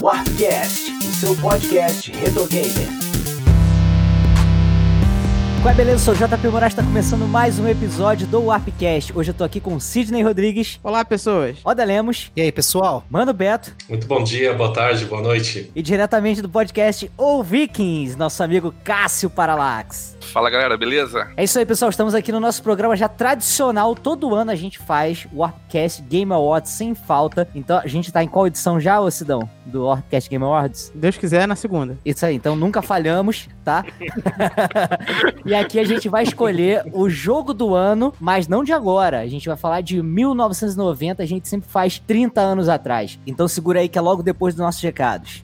Warpcast, o seu podcast retro gamer. Qual é beleza? Eu sou o JP Moraes, está começando mais um episódio do Warpcast. Hoje eu tô aqui com Sidney Rodrigues. Olá, pessoas. Oda Lemos. E aí, pessoal? Mano Beto. Muito bom dia, boa tarde, boa noite. E diretamente do podcast O Vikings, nosso amigo Cássio Paralax. Fala galera, beleza? É isso aí, pessoal. Estamos aqui no nosso programa já tradicional. Todo ano a gente faz o Warpcast Game Awards sem falta. Então a gente tá em qual edição já, ô Sidão? Do Warpcast Game Awards? Deus quiser, na segunda. Isso aí, então nunca falhamos, tá? e aqui a gente vai escolher o jogo do ano, mas não de agora. A gente vai falar de 1990, a gente sempre faz 30 anos atrás. Então segura aí que é logo depois dos nossos recados.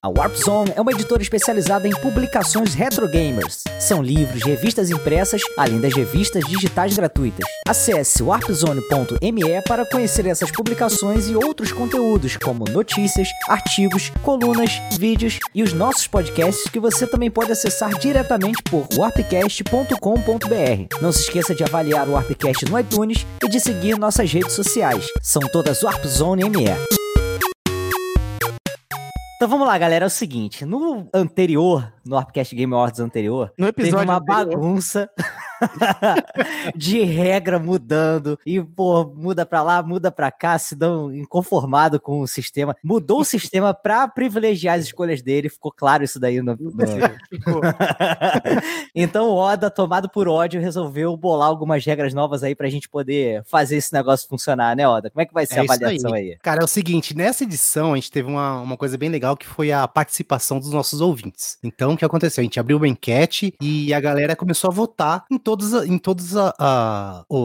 A Warp Zone é uma editora especializada em publicações retro gamers. São livros, revistas impressas, além das revistas digitais gratuitas. Acesse warpzone.me para conhecer essas publicações e outros conteúdos, como notícias, artigos, colunas, vídeos e os nossos podcasts que você também pode acessar diretamente por warpcast.com.br. Não se esqueça de avaliar o Warpcast no iTunes e de seguir nossas redes sociais. São todas Warp Zone ME. Então vamos lá, galera. É o seguinte: no anterior, no Warpcast Game Awards anterior, No teve episódio uma anterior. bagunça de regra mudando. E, pô, muda pra lá, muda pra cá, se dão inconformado com o sistema. Mudou o sistema pra privilegiar as escolhas dele. Ficou claro isso daí no. no- então o Oda, tomado por ódio, resolveu bolar algumas regras novas aí pra gente poder fazer esse negócio funcionar, né, Oda? Como é que vai ser É a avaliação aí? Cara, é o seguinte, nessa edição a gente teve uma, uma coisa bem legal que foi a participação dos nossos ouvintes. Então, o que aconteceu? A gente abriu uma enquete e a galera começou a votar em todas, em todas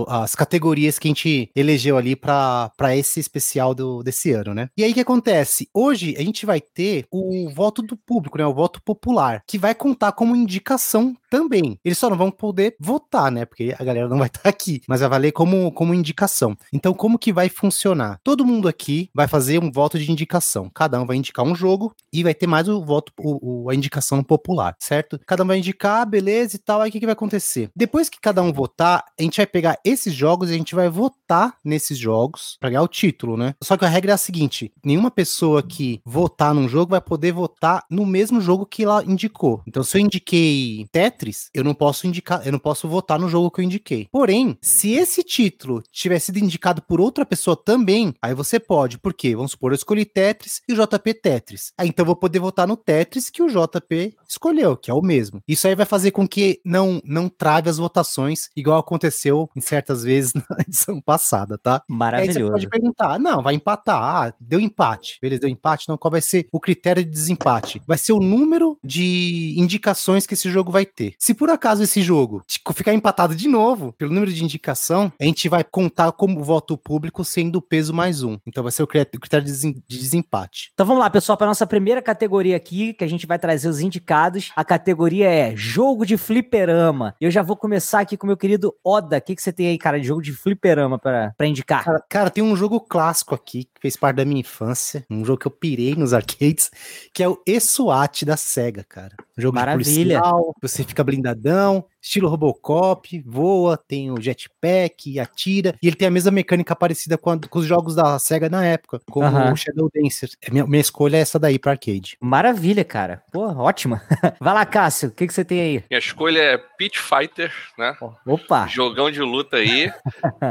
as categorias que a gente elegeu ali pra esse especial do, desse ano, né? E aí o que acontece? Hoje a gente vai ter o voto do público, né? O voto popular, que vai contar como indicação também. Eles só não vão poder votar, né? Porque a galera não vai estar aqui, mas vai valer como, como indicação. Então, como que vai funcionar? Todo mundo aqui vai fazer um voto de indicação. Cada um vai indicar um jogo e vai ter mais o voto, o, o- a indicação popular, certo? Cada um vai indicar, beleza e tal. Aí o que, que vai acontecer? Depois que cada um votar, a gente vai pegar esses jogos e a gente vai votar nesses jogos pra ganhar o título, né? Só que a regra é a seguinte: nenhuma pessoa que votar num jogo vai poder votar no mesmo jogo que ela indicou. Então, se eu indiquei Tetris, eu não posso indicar, eu não posso votar no jogo que eu indiquei. Porém, se esse título tiver sido indicado por outra pessoa também, aí você pode. Por quê? Vamos supor, eu escolhi Tetris e o JP Tetris. Aí então eu vou poder votar no Tetris que o JP escolheu, que é o mesmo. Isso aí vai fazer com que não não trave as votações, igual aconteceu em certas vezes na edição passada, tá? Aí você Maravilhoso. pode perguntar, não, vai empatar, ah, deu empate, beleza, deu empate, não, qual vai ser o critério de desempate? Vai ser o número de indicações que esse jogo vai ter. Se por acaso esse jogo tipo, ficar empatado de novo, pelo número de indicação, a gente vai contar como voto público sendo o peso mais um. Então vai ser o cri- o critério de desempate. Então vamos lá, pessoal, para nossa primeira categoria aqui, que a gente vai trazer os indicados. A categoria é jogo de fliperama. Eu já vou começar aqui com o meu querido Oda. O que, que você tem aí, cara, de jogo de fliperama para indicar? Cara, cara, tem um jogo clássico aqui, que fez parte da minha infância, um jogo que eu pirei nos arcades, que é o E-SWAT da SEGA, cara. Um jogo Maravilha. de policial, você fica blindadão, estilo Robocop, voa, tem o jetpack, atira, e ele tem a mesma mecânica parecida com, a- com os jogos da SEGA na época, como o Shadow Dancer. É, Minha, minha escolha é essa daí pra arcade. Maravilha, cara. Pô, ótima. vai lá, Cássio, o que, que você tem aí? Minha escolha é Pit Fighter, né? Opa, Jogão de luta aí.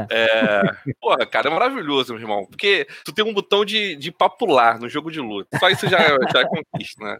É... Porra, cara, é maravilhoso, meu irmão. Porque tu tem um botão de, de papular no jogo de luta. Só isso já, já é conquista, né?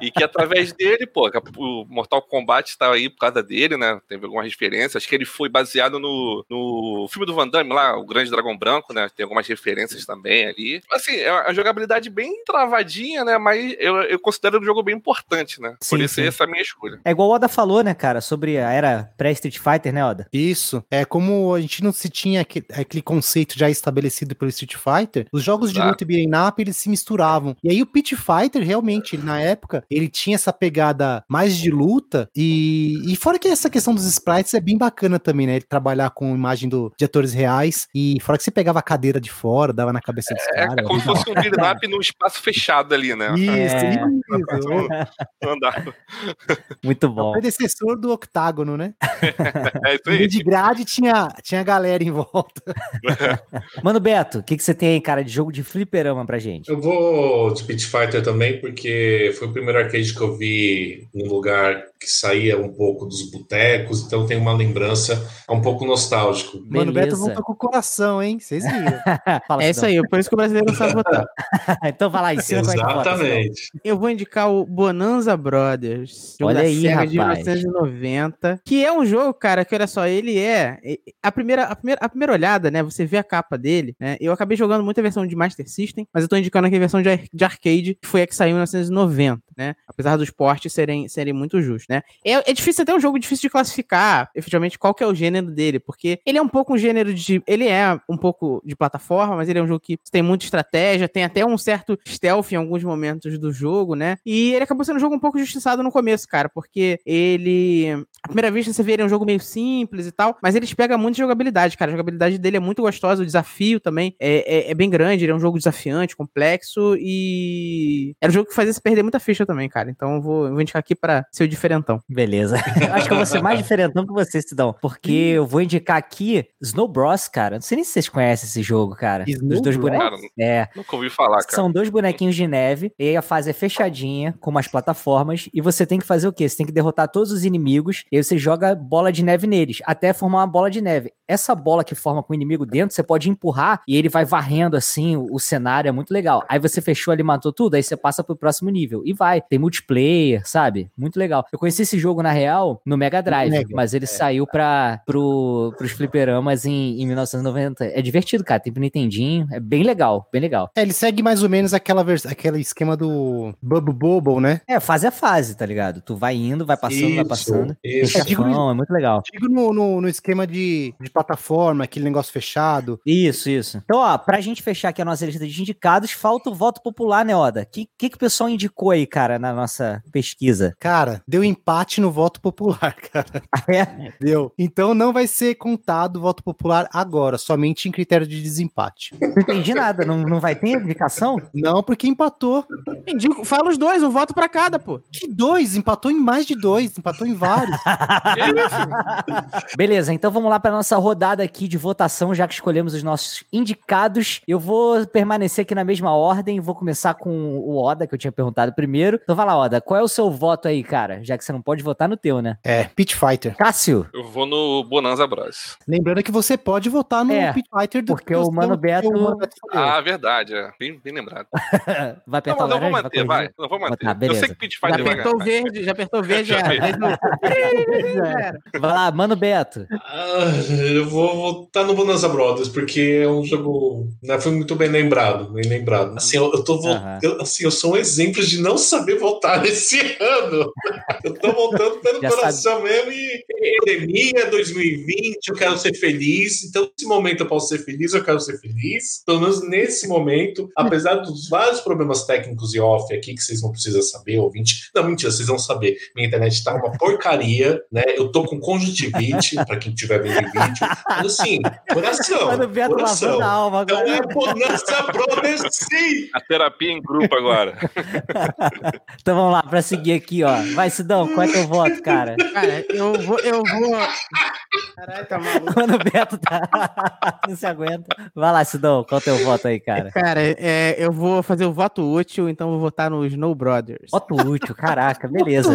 E que através dele, pô, o Mortal Kombat tá aí por causa dele, né? Teve algumas referências. Acho que ele foi baseado no, no filme do Van Damme lá, O Grande Dragão Branco, né? Tem algumas referências também ali. Assim, é uma jogabilidade bem travadinha, né? Mas eu, eu considero um jogo bem importante, né? Sim, Por isso sim. essa é a minha escolha. é igual o Oda falou, né, cara, sobre a era pré-Street Fighter, né, Oda? Isso. É como a gente não se tinha aque- aquele conceito já estabelecido pelo Street Fighter, os jogos de Exato. luta e beat'em up, eles se misturavam. E aí o Pit Fighter, realmente, ele, na época, ele tinha essa pegada pegada mais de luta. E, e fora que essa questão dos sprites é bem bacana também, né? Ele trabalhar com imagem do, de atores reais. E fora que você pegava a cadeira de fora, dava na cabeça dos É, caras. é como se fosse um beatmap num espaço fechado ali, né? Isso, É. isso. Muito É o bom. predecessor do octágono, né? É isso aí. de grade tinha, tinha galera em volta. Mano Beto, o que, que você tem aí, cara, de jogo de fliperama pra gente? Eu vou de Pit Fighter também, porque foi o primeiro arcade que eu vi num lugar que saía um pouco dos botecos, então tem uma lembrança um pouco nostálgico. Mano, o Beto Beleza. voltou com o coração, hein? Vocês viram. Fala, É isso aí, por isso que o brasileiro não sabe votar. então vai lá, ensina como é que vota. Exatamente. Eu vou indicar o Bonanza Brothers. Jogo Olha da aí, Sega de rapaz. 1990. Que é um jogo, cara, que olha só, ele é. A primeira, a primeira, a primeira olhada, né? Você vê a capa dele, né? Eu acabei jogando muita versão de Master System, mas eu tô indicando aqui a versão de, de arcade, que foi a que saiu em 1990, né? Apesar dos portes serem, serem muito justos, né? É, é difícil até um jogo difícil de classificar, efetivamente, qual que é o gênero dele, porque ele é um pouco um gênero de. Ele é um pouco de plataforma, mas ele é um jogo que tem muita estratégia, tem até um certo stealth em alguns momentos do jogo, né? E ele acabou sendo um jogo um pouco justiçado no começo, cara, porque ele. À primeira vista você vê ele é um jogo meio simples e tal, mas ele pega muito de jogabilidade, cara. A jogabilidade dele é muito gostosa, o desafio também é, é, é bem grande, ele é um jogo desafiante, complexo e. Era um jogo que fazia você perder muita ficha também, cara. Então eu vou, eu vou indicar aqui pra ser o diferentão. Beleza. Eu acho que eu vou ser mais diferentão que você, Sidão. Porque eu vou indicar aqui Snow Bros, cara. Não sei nem se vocês conhecem esse jogo, cara. Snow Os dois. Cara, É. nunca ouvi falar, cara. São dois bonequinhos de neve, e aí a fase é fechadinha, com umas plataformas, e você tem que fazer o quê? Você tem que derrotar todos os inimigos, e aí você joga bola de neve neles, até formar uma bola de neve. Essa bola que forma com o inimigo dentro, você pode empurrar, e ele vai varrendo assim o, o cenário, é muito legal. Aí você fechou ali, matou tudo, aí você passa pro próximo nível, e vai. Tem multiplayer, sabe? Muito legal. Eu conheci esse jogo, na real, no Mega Drive, Mega, mas ele saiu pra, pro, pros fliperamas em, em 1990. É divertido, cara, tem pro Nintendinho, é bem legal, bem legal. É, ele segue mais ou menos aquela vers... aquele esquema do Bubble Bobble, né? É, fase a fase, tá ligado? Tu vai indo, vai passando, vai Isso, passando. Tem isso. É, digo- é muito legal. Digo no, no, no esquema de, de plataforma, aquele negócio fechado. Isso, isso. Então, ó, pra gente fechar aqui a nossa lista de indicados, falta o voto popular, né, Oda? O que, que, que o pessoal indicou aí, cara, na nossa pesquisa? Cara, deu empate no voto popular, cara. Ah, é? Deu. Então não vai ser contado o voto popular agora, somente em critério de desempate. Não entendi nada, não, não vai ter indicação? Não, porque empatou. Indico, fala os dois, um voto pra cada, pô. Que dois? Empatou em mais de dois, empatou em vários. Beleza, então vamos lá pra nossa rodada aqui de votação, já que escolhemos os nossos indicados. Eu vou permanecer aqui na mesma ordem, vou começar com o Oda, que eu tinha perguntado primeiro. Então vai lá, Oda, qual é o seu voto aí, cara? Já que você não pode votar no teu, né? É, Pit Fighter. Cássio, Eu vou no Bonanza Bros. Lembrando que você pode votar no É, Pit Fighter do porque o Mano Beto-. Ah, verdade, é. Bem, bem lembrado. vai Não, apertar mas o eu vou laranja? manter, vai. Não vou manter. Tá, eu sei que Pit Já Fighter vai apertou o ganhar. verde, já apertou o verde, Já é. Já. Vai lá, Mano Beto. Eu vou votar no Bonanza Brothers, porque é um jogo. Né, foi muito bem lembrado, bem lembrado. Assim, eu, eu tô vo- eu, assim, eu sou um exemplo de não saber votar nesse ano. Eu tô voltando pelo coração mesmo e pandemia 2020, eu quero ser feliz. Então, nesse momento eu posso ser feliz, eu quero ser feliz. Pelo menos nesse momento, apesar dos vários problemas técnicos e off aqui que vocês não precisam saber, ouvinte. Não, mentira, vocês vão saber. Minha internet tá uma porcaria, né? Eu tô com conjuntivite, pra quem tiver vendo vídeo. Mas assim, Beto coração. lavando a alma Então agora. é Bonanza Brothers, sim! A terapia em grupo agora. Então vamos lá, pra seguir aqui, ó. Vai, Sidão, qual é teu voto, cara? Cara, eu vou, eu vou. Caralho, tá maluco. Mano Beto tá. Não se aguenta. Vai lá, Sidão, qual é teu voto aí, cara? Cara, é, eu vou fazer o voto útil, então vou votar no Snow Brothers. Voto útil, caraca, beleza.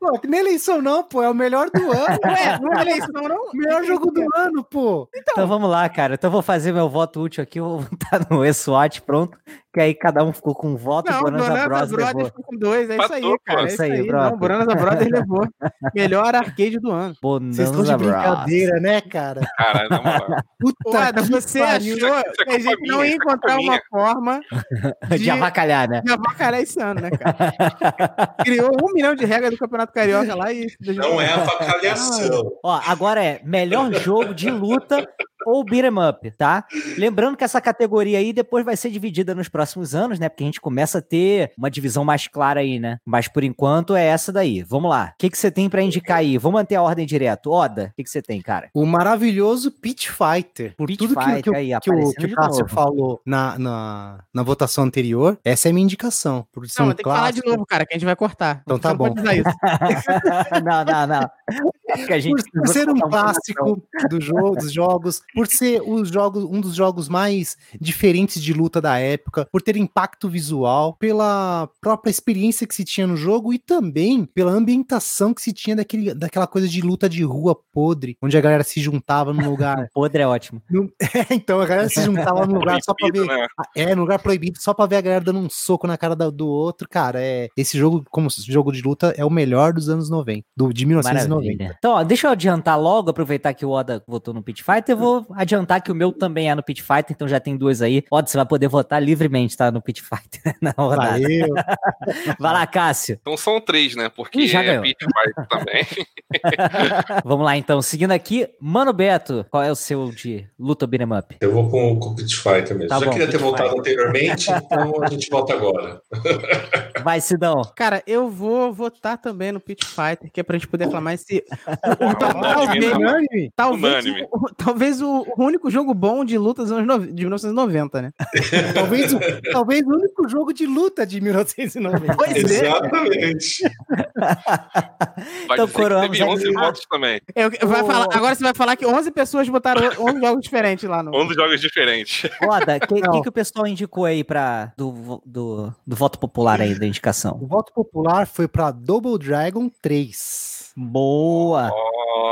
Pô, nem eleição não, pô. É o melhor do ano. Ué, não é eleição, não? O melhor jogo do ano, pô. Então vamos lá, cara. Então vou fazer meu voto útil aqui, vou votar no E-SWAT, pronto. Que aí cada um ficou com um voto, Não, o Bonanza Bonanza Bros Brothers levou. ficou com dois, é isso aí, cara. É isso aí, aí, não, Bonanza Brothers levou. Melhor arcade do ano. Vocês estão de Bonanza Bros. brincadeira, né, cara? Caralho, na moral. Puta Ué, você achou é que a gente não minha, ia é encontrar uma forma De de avacalhar, né? de avacalhar esse ano, né, cara? Criou um milhão de regras do Campeonato Carioca lá e... Não é avacalhação. Ó, agora é melhor jogo de luta ou beat'em up, tá? Lembrando que essa categoria aí depois vai ser dividida nos próximos anos, né? Porque a gente começa a ter uma divisão mais clara aí, né? Mas por enquanto é essa daí. Vamos lá. O que, que você tem pra indicar aí? Vamos manter a ordem direto. Oda, o que, que você tem, cara? O maravilhoso Pit Fighter. Por Pit tudo que, Fighter que, o- aí, que o, que o Cássio falou na, na, na votação anterior, essa é a minha indicação. Por ser Não, um tem que falar de novo, cara, que a gente vai cortar. Então tá bom. pode usar isso. não, não, não. É que a gente por, por ser um clássico do jogo, dos jogos, por ser os jogos, um dos jogos mais diferentes de luta da época, por ter impacto visual, pela própria experiência que se tinha no jogo e também pela ambientação que se tinha daquele, daquela coisa de luta de rua podre, onde a galera se juntava num lugar. Podre é ótimo. É, então a galera se juntava num lugar só pra ver. Né? É, num lugar proibido, só pra ver a galera dando um soco na cara do outro, cara. É, esse jogo, como jogo de luta, é o melhor dos anos 90, do, de 1990. Maravilha. Então, ó, deixa eu adiantar logo, aproveitar que o Oda votou no Pit Fighter, eu vou adiantar que o meu também é no Pit Fighter, então já tem duas aí. Oda, você vai poder votar livremente, tá? No Pit Fighter na rodada. Valeu. Vai lá, Cássio. Então são três, né? Porque Ih, já é. Pit Fighter também. Vamos lá, então. Seguindo aqui, Mano Beto, qual é o seu de luta beat'em up? Eu vou com, com o Pit Fighter mesmo. Tá Já bom, queria ter Pit voltado Fighter. anteriormente, então a gente volta agora. Vai, Sidão. Cara, eu vou votar também no Pit Fighter, que é pra gente poder falar mais se. Unânime. Talvez, Unânime. o, talvez o, o único jogo bom de luta dos anos de 1990, né? Talvez, o- talvez o único jogo de luta de 1990. Pois é. Exatamente. Vai Então, coroamos teve 11 aqui. votos também. Eu, vai Ô. falar, agora você vai falar que 11 pessoas botaram 11 jogos diferentes lá no. 11 jogos diferentes. Oda, o que, que, que o pessoal indicou aí pra, do, do, do voto popular aí da indicação? O voto popular foi pra Double Dragon 3. Boa!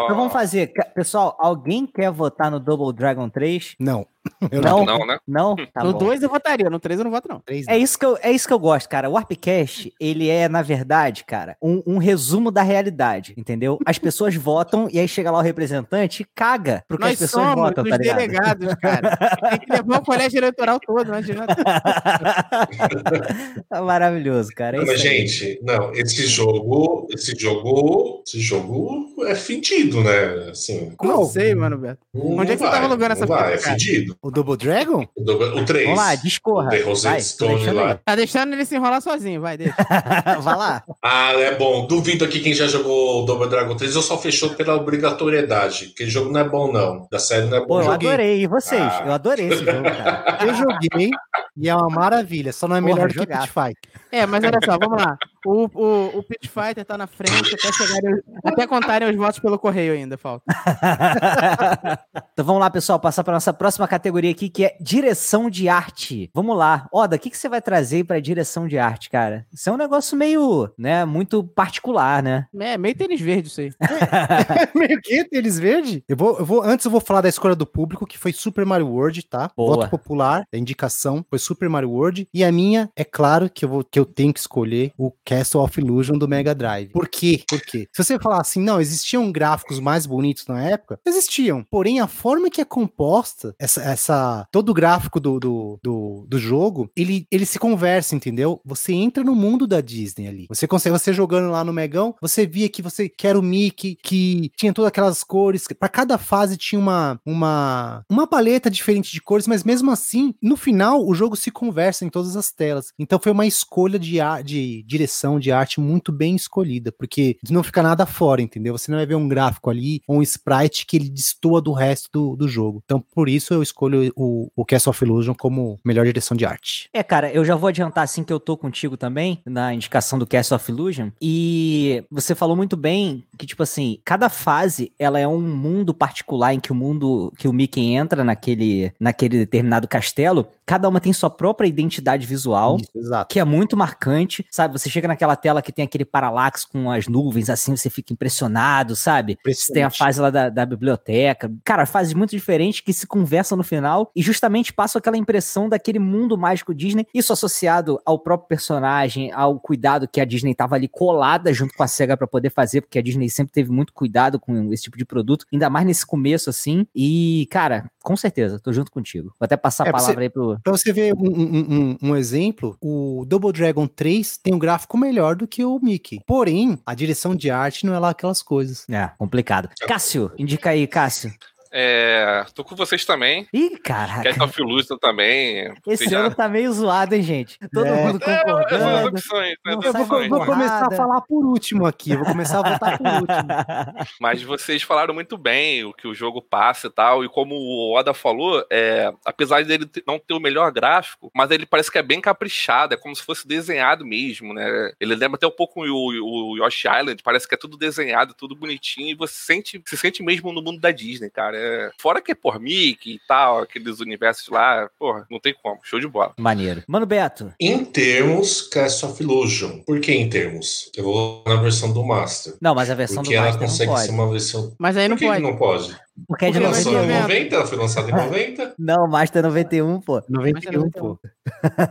Então vamos fazer. Pessoal, alguém quer votar no Double Dragon 3? Não. Eu Não? Não, né? Não? Tá no bom. 2 eu votaria, no 3 eu não voto, não. 3 É isso, que eu, é isso que eu gosto, cara. O Warpcast, ele é, na verdade, cara, um, um resumo da realidade, entendeu? As pessoas votam e aí chega lá o representante e caga pro que Nós as pessoas somos votam, os tá ligado? delegados, cara. Tem que levar o colégio eleitoral todo, não adianta. Tá maravilhoso, cara. É Não, mas, aí. gente, não, esse jogo, esse jogo, esse jogo é fedido, né? Assim, Não sei, mano, Beto. Onde é que você vai, tava alugando essa vai, fita, É cara? fedido. O Double Dragon? O, do- o 3. Vamos lá, discorra. O The Vai, Rosetta deixando lá. Tá deixando ele se enrolar sozinho, vai, deixa. Vai lá. Ah, é bom. Duvido aqui quem já jogou o Double Dragon 3 ou só fechou pela obrigatoriedade. Aquele jogo não é bom, não. Da série não é bom. Pô, eu joguei. adorei. E vocês? Ah. Eu adorei esse jogo, cara. Eu joguei e é uma maravilha. Só não é Porra, melhor do que. Pit Fight. É, mas olha só, vamos lá. O, o, o Pit Fighter tá na frente até, chegarem, até contarem os votos pelo correio ainda, falta. então vamos lá, pessoal, passar para nossa próxima categoria aqui, que é direção de arte. Vamos lá. Oda, o que, que você vai trazer para direção de arte, cara? Isso é um negócio meio, né, muito particular, né? É, meio tênis verde isso aí. Meio que tênis verde? Eu vou, eu vou, antes eu vou falar da escolha do público, que foi Super Mario World, tá? Boa. Voto popular, a indicação foi Super Mario World. E a minha, é claro que eu, vou, que eu tenho que escolher o Castle of Illusion do Mega Drive. Por quê? Por quê? Se você falar assim, não, existiam gráficos mais bonitos na época, existiam. Porém, a forma que é composta, essa, essa todo o gráfico do, do, do, do jogo, ele, ele se conversa, entendeu? Você entra no mundo da Disney ali. Você consegue, você jogando lá no Megão, você via que você que era o Mickey, que tinha todas aquelas cores. Para cada fase tinha uma, uma, uma paleta diferente de cores, mas mesmo assim, no final, o jogo se conversa em todas as telas. Então foi uma escolha de, ar- de direção de arte muito bem escolhida, porque não fica nada fora, entendeu? Você não vai ver um gráfico ali, um sprite que ele destoa do resto do, do jogo. Então, por isso eu escolho o, o Castle of Illusion como melhor direção de arte. É, cara, eu já vou adiantar assim que eu tô contigo também na indicação do Castle of Illusion. E você falou muito bem que, tipo assim, cada fase ela é um mundo particular em que o mundo que o Mickey entra naquele, naquele determinado castelo. Cada uma tem sua própria identidade visual. Isso. Que é muito marcante, sabe? Você chega naquela tela que tem aquele paralaxe com as nuvens, assim, você fica impressionado, sabe? Você tem a fase lá da, da biblioteca. Cara, fases muito diferentes que se conversam no final e justamente passam aquela impressão daquele mundo mágico Disney. Isso associado ao próprio personagem, ao cuidado que a Disney tava ali colada junto com a SEGA pra poder fazer, porque a Disney sempre teve muito cuidado com esse tipo de produto, ainda mais nesse começo, assim. E, cara, com certeza, tô junto contigo. Vou até passar a É, pra palavra você- aí pro. Pra você ver um, um- um- um exemplo, o Double Dragon 3 tem um gráfico melhor do que o Mickey. Porém, a direção de arte não é lá aquelas coisas. É, complicado. Cássio, indica aí, Cássio. É, tô com vocês também. Ih, caraca. Cat of Illusion também. Esse já- ano tá meio zoado, hein, gente? Todo É. mundo É, concordando. opções, né, vou, opções. vou começar a falar por último aqui. eu Vou começar a votar por último. Mas vocês falaram muito bem o que o jogo passa e tal. E como o Oda falou, é, apesar dele não ter o melhor gráfico, mas ele parece que é bem caprichado, é como se fosse desenhado mesmo, né? Ele lembra até um pouco o, o Yoshi Island, parece que é tudo desenhado, tudo bonitinho, e você sente, se sente mesmo no mundo da Disney, cara. É, fora que é por Mickey e tal, aqueles universos lá, porra, não tem como. Show de bola. Maneiro. Mano Beto, Em termos, Cast of Illusion. Por que em termos? Eu vou na versão do Master. não, mas a versão Porque do ela Master não consegue pode. ser uma versão. Mas aí não Por que pode. que não pode? Porque é de Porque Ela vai lançou ser em 91. 90, ela foi lançada em 90. Não, o Master é 91, pô. 91, pô.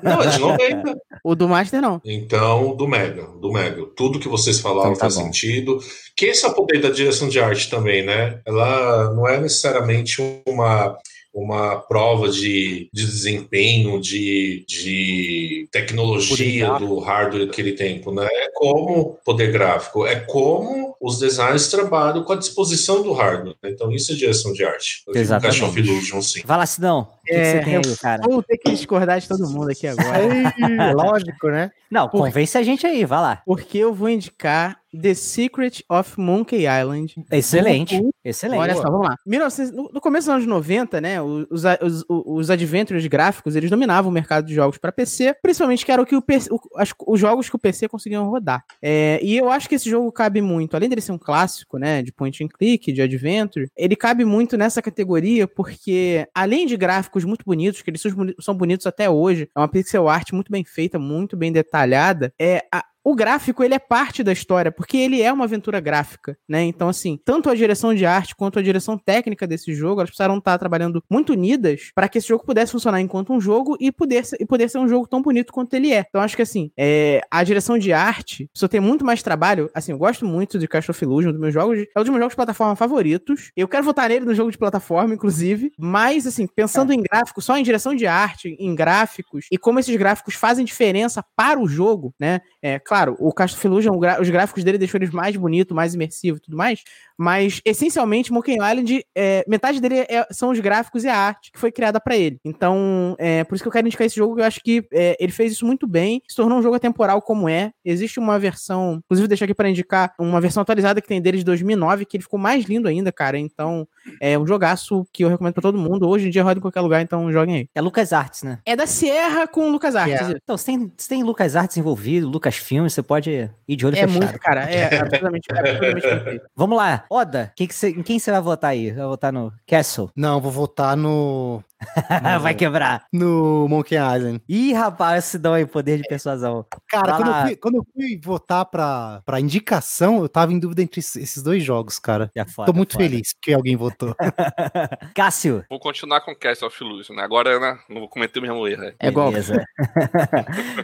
Não, é de 90. O do Master não. Então, do Mega, do Mega. Tudo que vocês falaram Então tá faz bom. sentido. Que esse é o poder da direção de arte também, né? Ela não é necessariamente uma, uma prova de, de desempenho, de, de tecnologia do hardware daquele tempo, né? É como poder gráfico, é como os designers trabalham com a disposição do hardware. né? Então, isso é direção de arte. Exatamente. Illusion, sim. Vai lá, Sidão. O que, que É, você tem aí, cara? Vou ter que discordar de todo mundo aqui agora. É lógico, né? Não, Por- convence a gente aí, vai lá. Porque eu vou indicar The Secret of Monkey Island. Excelente. Uhum. Excelente. Olha só, vamos lá. 1900 no, começo dos anos 90, né, os, os, os, adventures gráficos, eles dominavam o mercado de jogos para PC, principalmente que era o que o PC, o- as- os jogos que o PC conseguiam rodar. É, e eu acho que esse jogo cabe muito, além dele ser um clássico, né, de point and click, de adventure, ele cabe muito nessa categoria porque, além de gráficos muito bonitos, que eles são bonitos até hoje, é uma pixel art muito bem feita, muito bem detalhada, é a, o gráfico, ele é parte da história, porque ele é uma aventura gráfica, né? Então, assim, tanto a direção de arte quanto a direção técnica desse jogo, elas precisaram estar trabalhando muito unidas para que esse jogo pudesse funcionar enquanto um jogo e poder, ser, e poder ser um jogo tão bonito quanto ele é. Então, acho que, assim, é, a direção de arte precisa ter muito mais trabalho. Assim, eu gosto muito de Cast of Illusion, dos meus jogos, é um dos meus jogos de plataforma favoritos. Eu quero votar nele no jogo de plataforma, inclusive, mas, assim, pensando em gráfico, só em direção de arte, em gráficos, e como esses gráficos fazem diferença para o jogo, né? É, claro, o Cast of Illusion, o gra- os gráficos dele deixou eles mais bonito, mais imersivo e tudo mais, mas essencialmente Monkey Island, é, metade dele é- são os gráficos e a arte que foi criada para ele. Então, é, por isso que eu quero indicar esse jogo, eu acho que é, ele fez isso muito bem, se tornou um jogo atemporal como é. Existe uma versão, inclusive deixar aqui para indicar, uma versão atualizada que tem dele de 2009, que ele ficou mais lindo ainda, cara. Então, é um jogaço que eu recomendo para todo mundo. Hoje em dia roda em qualquer lugar, então joguem aí. É Lucas Arts, né? É da Sierra com Lucas Arts. Yeah. Então, você tem, tem Lucas Arts envolvido, Lucas Filmes, você pode ir de olho É fechado. muito, cara. É absolutamente, é absolutamente. Vamos lá. Oda, que que você- em quem você vai votar aí? Vai votar no Castle? Não, vou votar no. vai quebrar. No Monkey Island. Ih, rapaz, esse dá aí poder de persuasão. Cara, quando eu, fui, quando eu fui votar pra, pra indicação, eu tava em dúvida entre esses- dois jogos, cara. É foda, Tô muito foda. feliz que alguém votou. Cássio. Vou continuar com Cast of Illusion, né? Agora, né? Não vou cometer o mesmo erro. né? É igual. Beleza.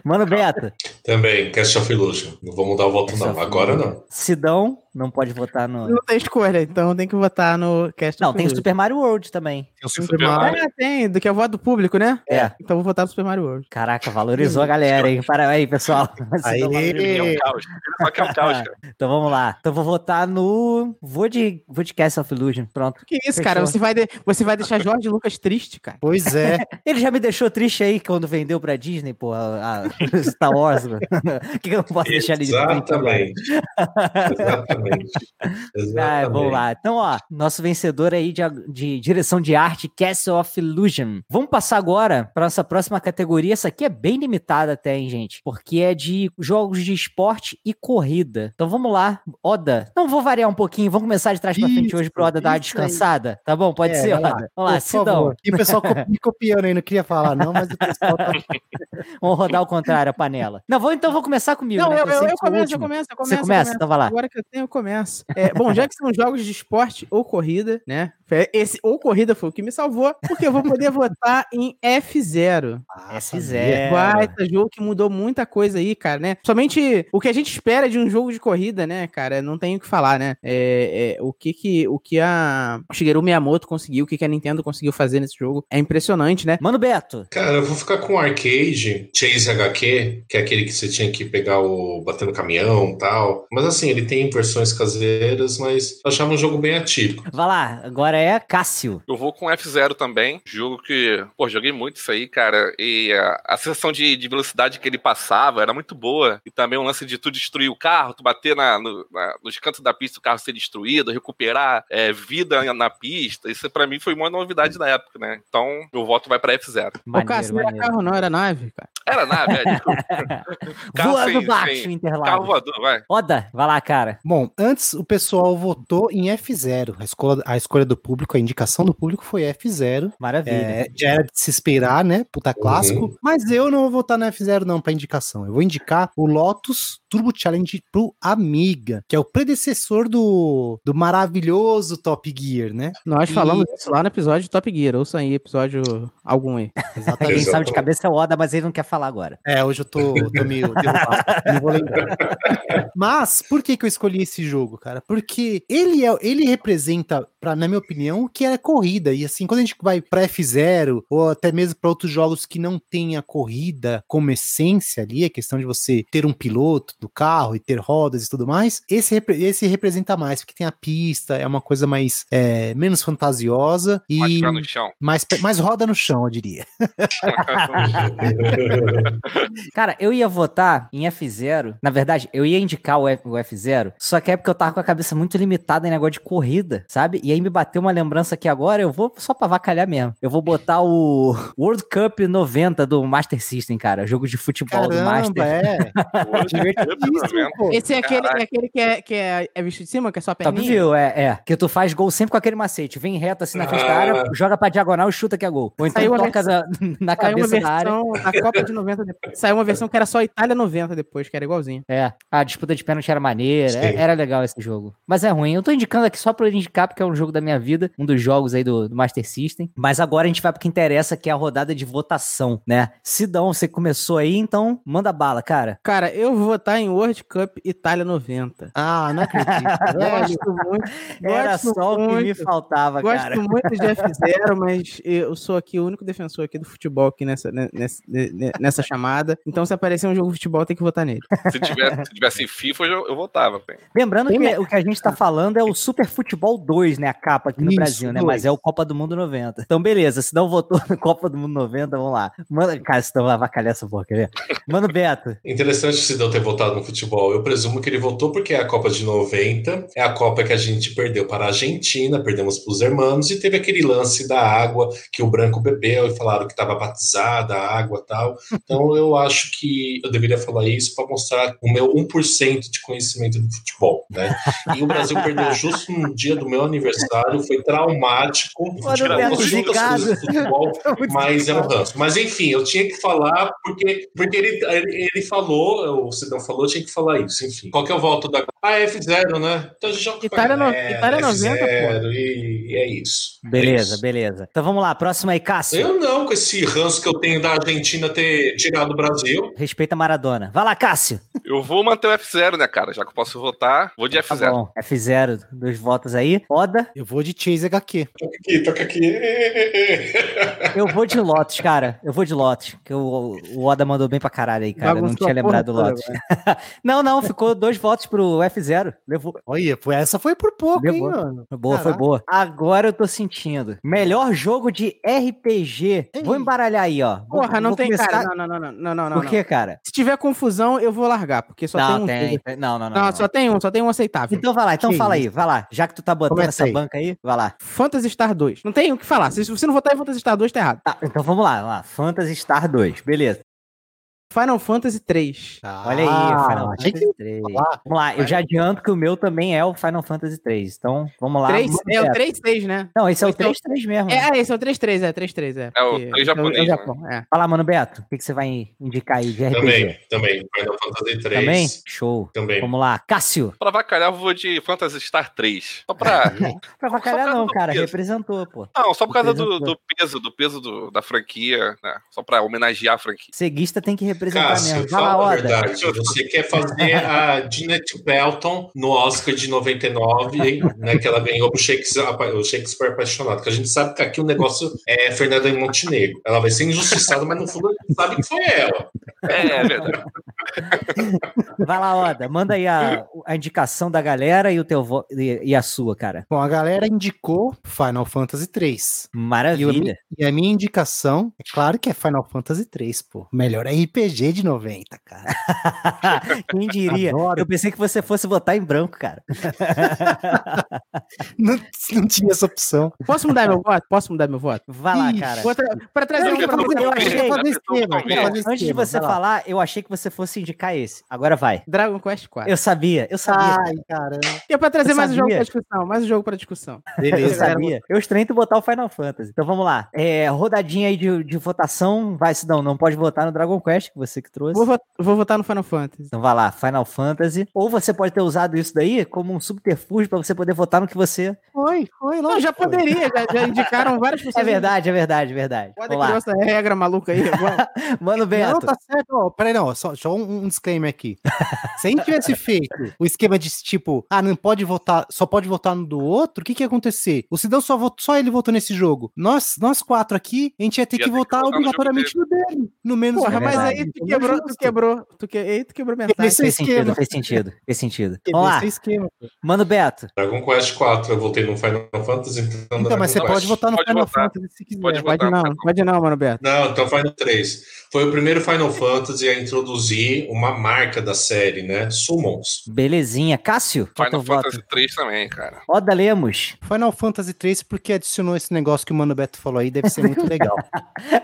Mano Beto. Também, Cast of Não vou mudar o voto, não. Agora não. Sidão, não pode votar no. Não tem escolha, então tem que votar no Cast Não, tem o. Super Mario World também. Tem o Super Super Mario. Mario. Ah, tem, do que é o voto do público, né? É. Então vou votar no Super Mario World. Caraca, valorizou a galera, hein? Parabéns, pessoal. Sidão Aê. Ele é um caos. Um caos, cara. Então vamos lá. Então vou votar no. Vou de, vou de Castle of Illusion. Pronto. Que isso, Fechou. cara? Você vai, de- você vai deixar Jorge Lucas triste, cara. Pois é. Ele já me deixou triste aí quando vendeu pra Disney, pô, a, a Star Wars. mano. O que que eu não posso deixar ele de triste agora? Exatamente. Exatamente. Exatamente. Ah, vamos lá. Então, ó, nosso vencedor aí de, de direção de arte, Castle of Illusion. Vamos passar agora para nossa próxima categoria. Essa aqui é bem limitada até, hein, gente? Porque é de jogos de esporte e corrida. Então vamos lá, Oda. Não vou variar um pouquinho, vamos começar de trás pra frente hoje pro Oda dar uma isso aí. descansada. Tá bom? Pode É, ser. Oda. Vamos lá, Sidão. E o pessoal me copiando aí, não queria falar, não, mas o pessoal tá. Vamos rodar ao contrário a panela. Não, vou, então vou começar comigo. Não, né, eu, eu, eu começo, eu começo, eu começo. Você começa? começo. Então vai lá. Agora que eu tenho, começo. É, bom, já que são jogos de esporte ou corrida, né? Esse ou corrida foi o que me salvou, porque eu vou poder votar em F0. Ah, F0. sabia. É, Baita jogo que mudou muita coisa aí, cara, né? Somente o que a gente espera de um jogo de corrida, né, cara? Não tem o que falar, né? É, é, o que que o que a Shigeru Miyamoto conseguiu, o que que a Nintendo conseguiu fazer nesse jogo é impressionante, né? Mano Beto. Cara, eu vou ficar com o arcade, Chase HQ, que é aquele que você tinha que pegar o. bater no caminhão e tal. Mas assim, ele tem versões versões caseiras, mas eu achava um jogo bem atípico. Vai lá, agora é Cássio. Eu vou com F0 também. Jogo que, pô, joguei muito isso aí, cara. E a, a sensação de, de velocidade que ele passava era muito boa. E também o lance de tu destruir o carro, tu bater na, no- na- nos cantos da pista, o carro ser destruído, recuperar é, vida na pista. Isso pra mim foi uma novidade da época, né? Então, meu voto vai pra F0. Ô, Cássio, não era carro, não, era nave, cara. Era nave, é, desculpa. Carro Voando sem- baixo, sem- Interlagos. Carro voador, vai. Oda, vai lá, cara. Bom, antes o pessoal votou em F0. A escolha, a escolha do público, a indicação do público foi F0. Maravilha. É, já era de se esperar, né? Puta clássico. Mas eu não vou votar no F0, não, pra indicação. Eu vou indicar o Lotus Turbo Challenge pro Amiga, que é o predecessor do, do maravilhoso Top Gear, né? Nós E- falamos isso lá no episódio de Top Gear. Ouça aí, episódio algum aí. Quem Exato. sabe de cabeça é o Oda, mas ele não quer falar agora. É, hoje eu tô, tô meio derrubado, não vou lembrar. Mas, por que que eu escolhi esse jogo, cara? Porque ele, é, ele representa, pra, na minha opinião, o que é corrida. E assim, quando a gente vai pra F0, ou até mesmo pra outros jogos que não tem a corrida como essência ali, a questão de você ter um piloto do carro e ter rodas e tudo mais, esse, repre- esse representa mais, porque tem a pista, é uma coisa mais, é, menos fantasiosa Mais e pé no chão. mais, mais roda no chão, eu diria. Cara, eu ia votar em F0. Na verdade, eu ia indicar o, F, o F0. Só que é porque eu tava com a cabeça muito limitada em negócio de corrida, sabe? E aí me bateu uma lembrança aqui agora. Eu vou só pra vacalhar mesmo. Eu vou botar o World Cup 90 do Master System, cara. Jogo de futebol do Caramba, Master. é. Esse é aquele, é aquele que, é, que é, é visto de cima, que é só a Top perninha? view, é, é. Que tu faz gol sempre com aquele macete. Vem reto assim na frente da área, joga pra diagonal e chuta que é gol. Ou então Saiu uma toca na, na Saiu uma cabeça da área. versão da Copa de 90 depois. Saiu uma versão que era só Itália 90 depois, que era igualzinho. É, a disputa de pênalti era maneira, Sim. era legal esse jogo. Mas é ruim. Eu tô indicando aqui só pra ele indicar, porque é um jogo da minha vida, um dos jogos aí do, do Master System. Mas agora a gente vai pro que interessa, que é a rodada de votação, né? Sidão, você começou aí, então manda bala, cara. Cara, eu vou votar em World Cup Itália 90. Ah, não acredito. Gosto muito. Era gosto só o que me muito. faltava, Gosto cara. muito de F0, mas eu sou aqui o único defensor aqui do futebol aqui nessa, ne- nessa, ne- nessa chamada. Então, se aparecer um jogo de futebol, tem que votar nele. Se tivesse, se tivesse FIFA, eu, eu votava. Lembrando Tem que o que a gente tá falando é o Super Futebol 2, né? A capa aqui no Isso, Brasil, né? dois. Mas é o Copa do Mundo 90. Então, beleza. Se não votou no Copa do Mundo 90, vamos lá. Manda, cara, se não avacalhar essa porra, quer ver? Mano, Beto. Interessante o Sidão ter votado no futebol. Eu presumo que ele votou porque é a Copa de 90, é a Copa que a gente perdeu para a Argentina, perdemos para os hermanos, e teve aquele lance da água que o branco bebeu e falaram que estava batizada a água e tal. Então eu acho que eu deveria falar isso para mostrar o meu 1% de conhecimento do futebol. Né? E o Brasil perdeu justo no dia do meu aniversário, foi traumático. Olha o Tirar Beto todas as zicado. coisas do futebol, mas é um ranço. Mas enfim, eu tinha que falar, porque, porque ele, ele, ele falou, o Sidão falou, eu tinha que falar isso, enfim. Qual que é o voto da. Ah, F0, né? Então a gente joga Itália no- galera, Itália 90, pô. F0, E, e é isso. É Beleza, isso. beleza. Então vamos lá, próximo aí, Cássio. Eu não, com esse ranço que eu tenho da Argentina ter tirado o Brasil. Respeita Maradona. Vai lá, Cássio. Eu vou manter o F0, né, cara? Já que eu posso votar, vou de Tá F0. bom. F0, dois votos aí. Oda, Eu vou de Chase HQ. Toca aqui, toca aqui. eu vou de Lotus, cara. Eu vou de Lotus. Que o, o Oda mandou bem pra caralho aí, cara. Eu não tinha lembrado do Lotus. não, não, ficou dois votos pro F0. Levou. Olha, foi- essa foi por pouco, hein, Levou. mano? Foi boa, foi Caraca. boa. Agora eu tô sentindo. Melhor jogo de RPG. Vou embaralhar aí, ó. Vou- Porra, não vou tem começar- cara. Não, não, não, não, não, não, não. Por que, cara? Se tiver confusão, eu vou largar, porque só não, tem um. tem. jogo. Não, não, não. Não, só tem um, só tem um aceitável. Então vai lá, então Que fala aí, vai lá. Já que tu tá botando Começa essa banca aí, vai lá. Phantasy Star 2. Não tem o que falar. Se você não votar em Phantasy Star 2, tá errado. Tá, então vamos lá, vamos lá. Fantasy Star 2, beleza. Final Fantasy 3. Olha aí, Ah, Final Fantasy que 3. falar. Vamos lá, eu já adianto que o meu também é o Final Fantasy 3. Então, vamos lá. 3, Manda é o Beto. 3-6, né? Não, esse é o Então- 3-3 mesmo. É, ah, esse é o 3-3, é 3-3, é. É o porque- três japonês, é o né? Japão, é. Fala, mano, Beto, o que, que você vai indicar aí de RPG? Também, também. Final Fantasy 3. Também? Show. Também. Vamos lá, Cássio. Pra avacalhar, eu vou de Phantasy Star 3. Só pra. Pra vacalhar não, cara, peso. representou, pô. Não, só por causa do, do peso, do peso do- da franquia, né? Só pra homenagear a franquia. Ceguista tem que representar Cássio, mesmo. Vai lá, fala a Oda. verdade. Você quer fazer a Jeanette Pelton no Oscar de 99, hein? né, que ela ganhou o Shakespeare, o Shakespeare apaixonado. Que a gente sabe que aqui o negócio é Fernanda em Montenegro. Ela vai ser injustiçada, mas no fundo a gente sabe que foi ela. É, é verdade. Vai lá, Oda. Manda aí a, a indicação da galera e, o teu vo- e, e a sua, cara. Bom, a galera indicou Final Fantasy 3. E, o mi- Maravilha. e a minha indicação, é claro que é Final Fantasy 3, pô. Melhor RPG de 90, cara. Quem diria? Adoro. Eu pensei que você fosse votar em branco, cara. Não, não tinha essa opção. Posso mudar meu voto? Posso mudar meu voto? Vai lá, cara. Vou tra- pra trazer Eu um pra você. eu achei- eu esquema, fazer Antes de esquema, você vai lá. falar, eu achei que você fosse indicar esse. Agora vai. Dragon Quest 4. Eu sabia, eu sabia. Ai, caramba. E é pra trazer Eu mais um jogo sabia. pra discussão, mais um jogo pra discussão. Eu Beleza. sabia. Eu estranho tu botar o Final Fantasy. Então vamos lá. É, rodadinha aí de, de votação. Vai, Sidão, não pode votar no Dragon Quest, que você que trouxe. Vou, vo- vou votar no Final Fantasy. Então vai lá, Final Fantasy. Ou você pode ter usado isso daí como um subterfúgio pra você poder votar no que você. Foi, foi, Não, já poderia, já, já indicaram várias pessoas. É verdade, é verdade, é verdade. Pode criar essa regra maluca aí agora. Mano Beto. Não, tá certo. Ó, peraí, não, só, só um, um disclaimer aqui. Se a gente tivesse feito o esquema de tipo, ah, não pode votar, só pode votar no do outro, o que que ia acontecer? O Sidão só, votou, só ele votou nesse jogo. Nós, nós quatro aqui, a gente ia ter Ia que ter que votar no jogo obrigatoriamente no dele. No menos Porra, um. mas aí tu quebrou, tu quebrou, tu, que, aí tu quebrou minha seu Fez sentido, fez sentido, fez sentido. Vamos lá, esquema. pô. Mano Beto. Dragon Quest 4, eu voltei no Final Fantasy, então. Então, mas você Quest. pode votar no Pode Final votar. Fantasy se quiser. Pode Pode não, tá pode não, mano, Beto. Não, então Final 3. Foi o primeiro Final Fantasy a introduzir uma marca da série, né? Summons. Belezinha. Cássio, Final voto? Fantasy 3 também, cara. Oda Lemos. Final Fantasy 3 porque adicionou esse negócio que o Mano Beto falou aí, deve ser muito legal.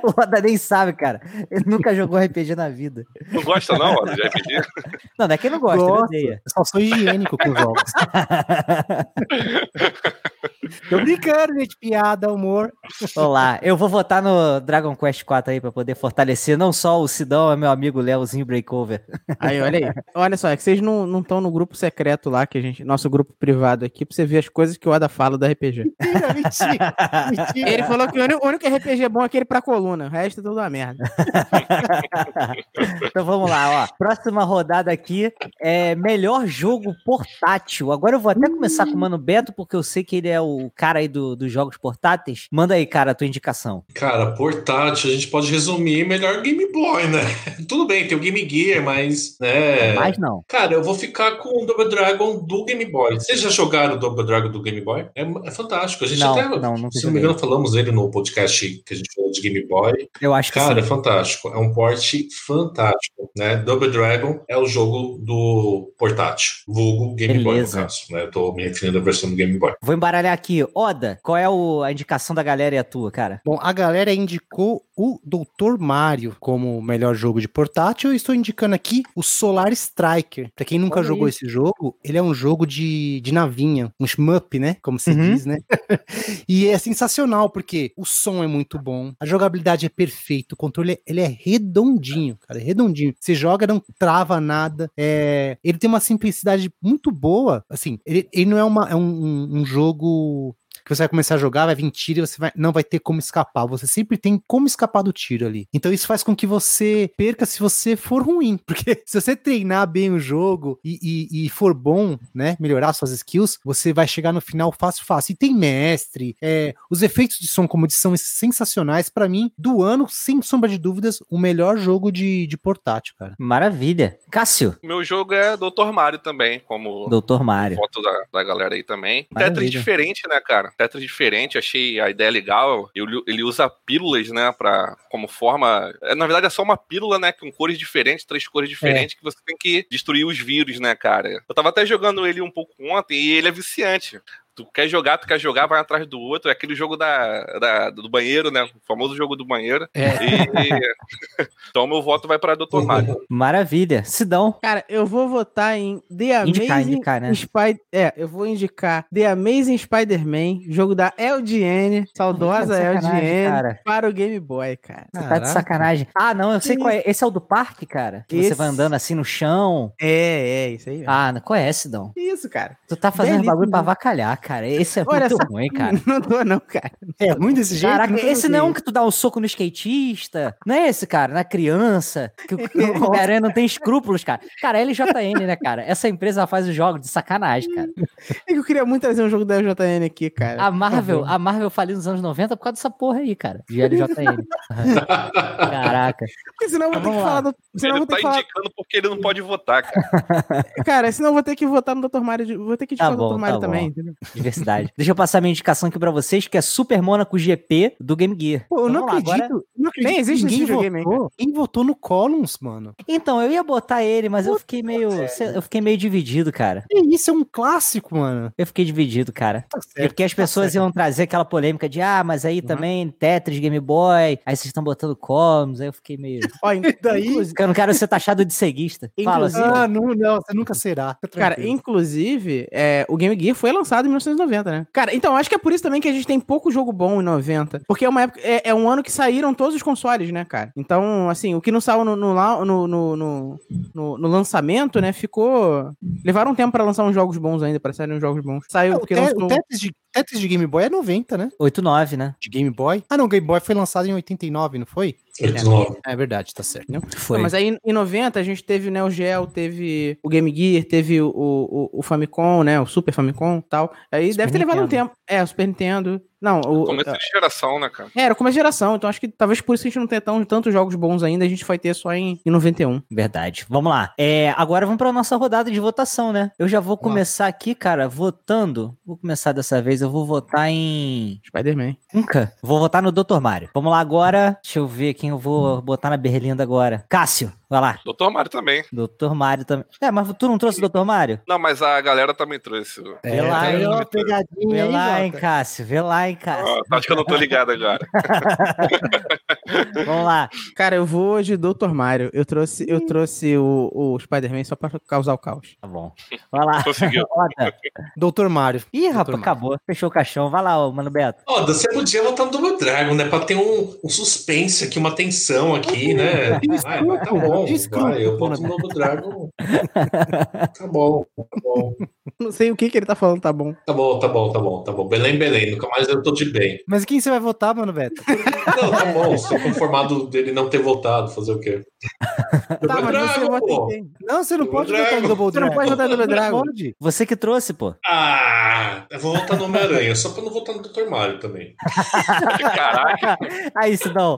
O Oda nem sabe, cara. Ele nunca jogou RPG na vida. Não gosta não, de RPG? Não, não é que ele não gosta, Gosto. odeia. Eu só sou higiênico com os jogos. Tô brincando, gente. Piada, humor. Vamos lá, eu vou votar no Dragon Quest 4 aí pra poder fortalecer não só o Sidão, mas meu amigo Leozinho Breakover. Aí, olha aí. Olha só, é que vocês não estão no grupo secreto lá, que a gente, nosso grupo privado aqui, pra você ver as coisas que o Oda fala do RPG. Mentira, mentira. mentira. Ele falou que o único, o único RPG bom é aquele pra coluna, o resto é tudo uma merda. então vamos lá, ó. Próxima rodada aqui é melhor jogo portátil. Agora eu vou até começar com o Mano Beto, porque eu sei que ele é o cara aí do- dos jogos portáteis. Manda aí, cara, a tua indicação. Cara, portátil, a gente pode resumir melhor Game Boy, né? Tudo bem, tem o Game Gear, mas. Né, Mas não. Cara, eu vou ficar com o Double Dragon do Game Boy. Vocês já jogaram o Double Dragon do Game Boy? É, é fantástico. A gente Não, até, não, nunca se não me engano, falamos dele no podcast que a gente falou de Game Boy. Eu acho que Cara, é sim. fantástico. É um porte fantástico, né? Double Dragon é o jogo do portátil, vulgo Game Boy, no caso. Né? Eu tô me referindo à versão do Game Boy. Vou embaralhar aqui. Oda, qual é o- a indicação da galera e a tua, cara? Bom, a galera indicou o Dr. Mario como o melhor jogo de portátil. Eu estou indicando aqui o Solar Striker. Pra quem nunca Olha jogou aí. esse jogo, ele é um jogo de, de navinha, um shmup, né? Como se Uhum. diz, né? e é sensacional, porque o som é muito bom, a jogabilidade é perfeita, o controle ele é redondinho, cara, é redondinho. Você joga, não trava nada. É, ele tem uma simplicidade muito boa. Assim, ele, ele não é, uma, é um, um- um jogo que você vai começar a jogar, vai vir tiro e você vai- não vai ter como escapar. Você sempre tem como escapar do tiro ali. Então isso faz com que você perca se você for ruim. Porque se você treinar bem o jogo e, e- e for bom, né? Melhorar suas skills, você vai chegar no final fácil, fácil. E tem mestre, é, os efeitos de som, como eu disse, são sensacionais. Pra mim, do ano, sem sombra de dúvidas, o melhor jogo de, de portátil, cara. Maravilha. Cássio, Meu jogo é Dr. Mario também, como Doutor Mário. foto da, da galera aí também. Maravilha. Tetris diferente, né, cara? Tetris diferente, achei a ideia legal. Eu- ele usa pílulas, né, pra, como forma... é, Na verdade é só uma pílula, né, com cores diferentes, três cores diferentes, que você tem que destruir os vírus, né, cara? Eu tava até jogando ele um pouco ontem e ele é viciante. Tu quer jogar, tu quer jogar, vai atrás do outro. É aquele jogo da, da- do banheiro, né? O famoso jogo do banheiro. É. E... então meu voto vai pra Dr. Mario. Maravilha. Sidão. Cara, eu vou votar em The Indicar, Amazing indicar, né? Spider... É, eu vou indicar The Amazing Spider-Man, jogo da LGN, saudosa Tá LGN, cara. para o Game Boy, cara. Você tá de sacanagem. Ah, não, eu sei Que qual é. Esse é o do parque, cara? Que você Esse. vai andando assim no chão. É, é, isso aí. mesmo. Ah, não conhece, Sidão. Isso, cara. Tu tá fazendo Belíssimo. bagulho pra avacalhar, cara. Esse é Olha muito ruim, cara. Não tô, não, cara. É ruim desse jeito? Caraca, Nunca esse não é um que tu dá um soco no skatista. Não é esse, cara, na criança. Que o, o Homem-Aranha não tem escrúpulos, cara. Cara, é LJN, né, cara? Essa empresa faz os jogos de sacanagem, cara. É que eu queria muito trazer um jogo da LJN aqui, cara. A Marvel, a Marvel faliu nos anos 90 por causa dessa porra aí, cara. De LJN. Caraca. Porque senão eu vou ter que falar do. Senão eu Ele vou ter tá que falar. indicando porque ele não pode votar, cara. Cara, senão eu vou ter que votar no Dr. Mario. de- Vou ter que Tá indicar o bom, Dr. Mario tá também, bom. entendeu? Diversidade. Deixa eu passar minha indicação aqui pra vocês, que é Super Monaco GP do Game Gear. Pô, eu não Vamos lá, acredito. agora- Não acredito. Nem existe que esse ninguém videogame votou. Quem votou no Columns, mano? Então, eu ia botar ele, mas eu fiquei meio. Eu fiquei meio dividido, cara. Que isso, é um clássico, mano. Eu fiquei dividido, cara. Tá E porque as pessoas iam trazer aquela polêmica de, ah, mas aí também Tetris, Game Boy, aí vocês estão botando Columns, aí eu fiquei meio. Ó, Daí- Porque eu não quero ser taxado de ceguista. Fala, Inclusive- assim. Ah, não, não, você nunca será. Cara, inclusive, é, o Game Gear foi lançado em 1990, né? Cara, então acho que é por isso também que a gente tem pouco jogo bom em 90. Porque é uma época, é, é um ano que saíram todos os consoles, né, cara? Então, assim, o que não saiu no, no, no, no, no, no- no lançamento, né, ficou. Levaram um tempo pra lançar uns jogos bons ainda, pra saírem uns jogos bons. Saiu É, o, porque Te- lançou. o Tetris, de, Tetris de Game Boy é 90, né? 8-9, né? De Game Boy. Ah, não, o Game Boy foi lançado em 89, não foi? 89. É verdade, tá certo. Foi. Não, mas aí em 90 a gente teve o Neo Geo, teve o Game Gear, teve o, o, o Famicom, né? O Super Famicom e tal. Aí Super deve ter levado um Nintendo. tempo. É, Super Nintendo. Não, o. Começo de geração, né, cara? É, era como a geração, então acho que talvez por isso a gente não tenha tão, tantos jogos bons ainda, a gente vai ter só em, em 91. Verdade. Vamos lá. É, agora vamos pra nossa rodada de votação, né? Eu já vou começar aqui, cara, votando. Vou começar dessa vez, eu vou votar em. Spider-Man. Nunca. Vou votar no Dr. Mario. Vamos lá agora. Deixa eu ver quem eu vou botar na berlinda agora. Cássio, vai lá. Doutor Mario também. Dr. Mario também. É, mas tu não trouxe o Dr. Mario? Não, mas a galera também trouxe. Vê lá, tá hein? pegadinha Vê aí, lá, hein. Cássio. Vê lá, Cássio. Ah, acho que eu não tô ligado agora. Vamos lá. Cara, eu vou de Dr. Mario. Eu trouxe, eu trouxe o, o Spider-Man só pra causar o caos. Tá bom. Vai lá. Conseguiu. Doutor Mario. Ih, rapaz, Mario. acabou. Fechou o caixão. Vai lá, ô, Mano Beto. Ó, você podia botar no Double Dragon, né? Pra ter um, um suspense aqui, uma tensão aqui, né? Vai, vai, tá bom. Desculpa, Vai, eu boto no Double Dragon. Tá bom, tá bom. Não sei o que que ele tá falando, tá bom. Tá bom, tá bom, tá bom, tá bom. Belém, Belém. Nunca mais eu tô de bem. Mas quem você vai votar, mano, Beto? Não, tá bom. Estou conformado dele não ter voltado. Fazer o quê? Tá, mas você Dragon, vota em? Não, você não Double pode votar no Dragon. Double Você não Dragon. pode votar no Double Dragon. Pode. Você que trouxe, pô. Ah, eu vou votar no Homem-Aranha, só pra não votar no Dr. Mario também. Caraca, Aí, Sidão.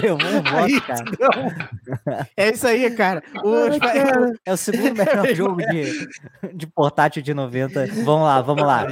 Levou um Aí, voto, cara. É isso aí, cara. O É o segundo melhor jogo de, de portátil de 90. Vamos lá, vamos lá.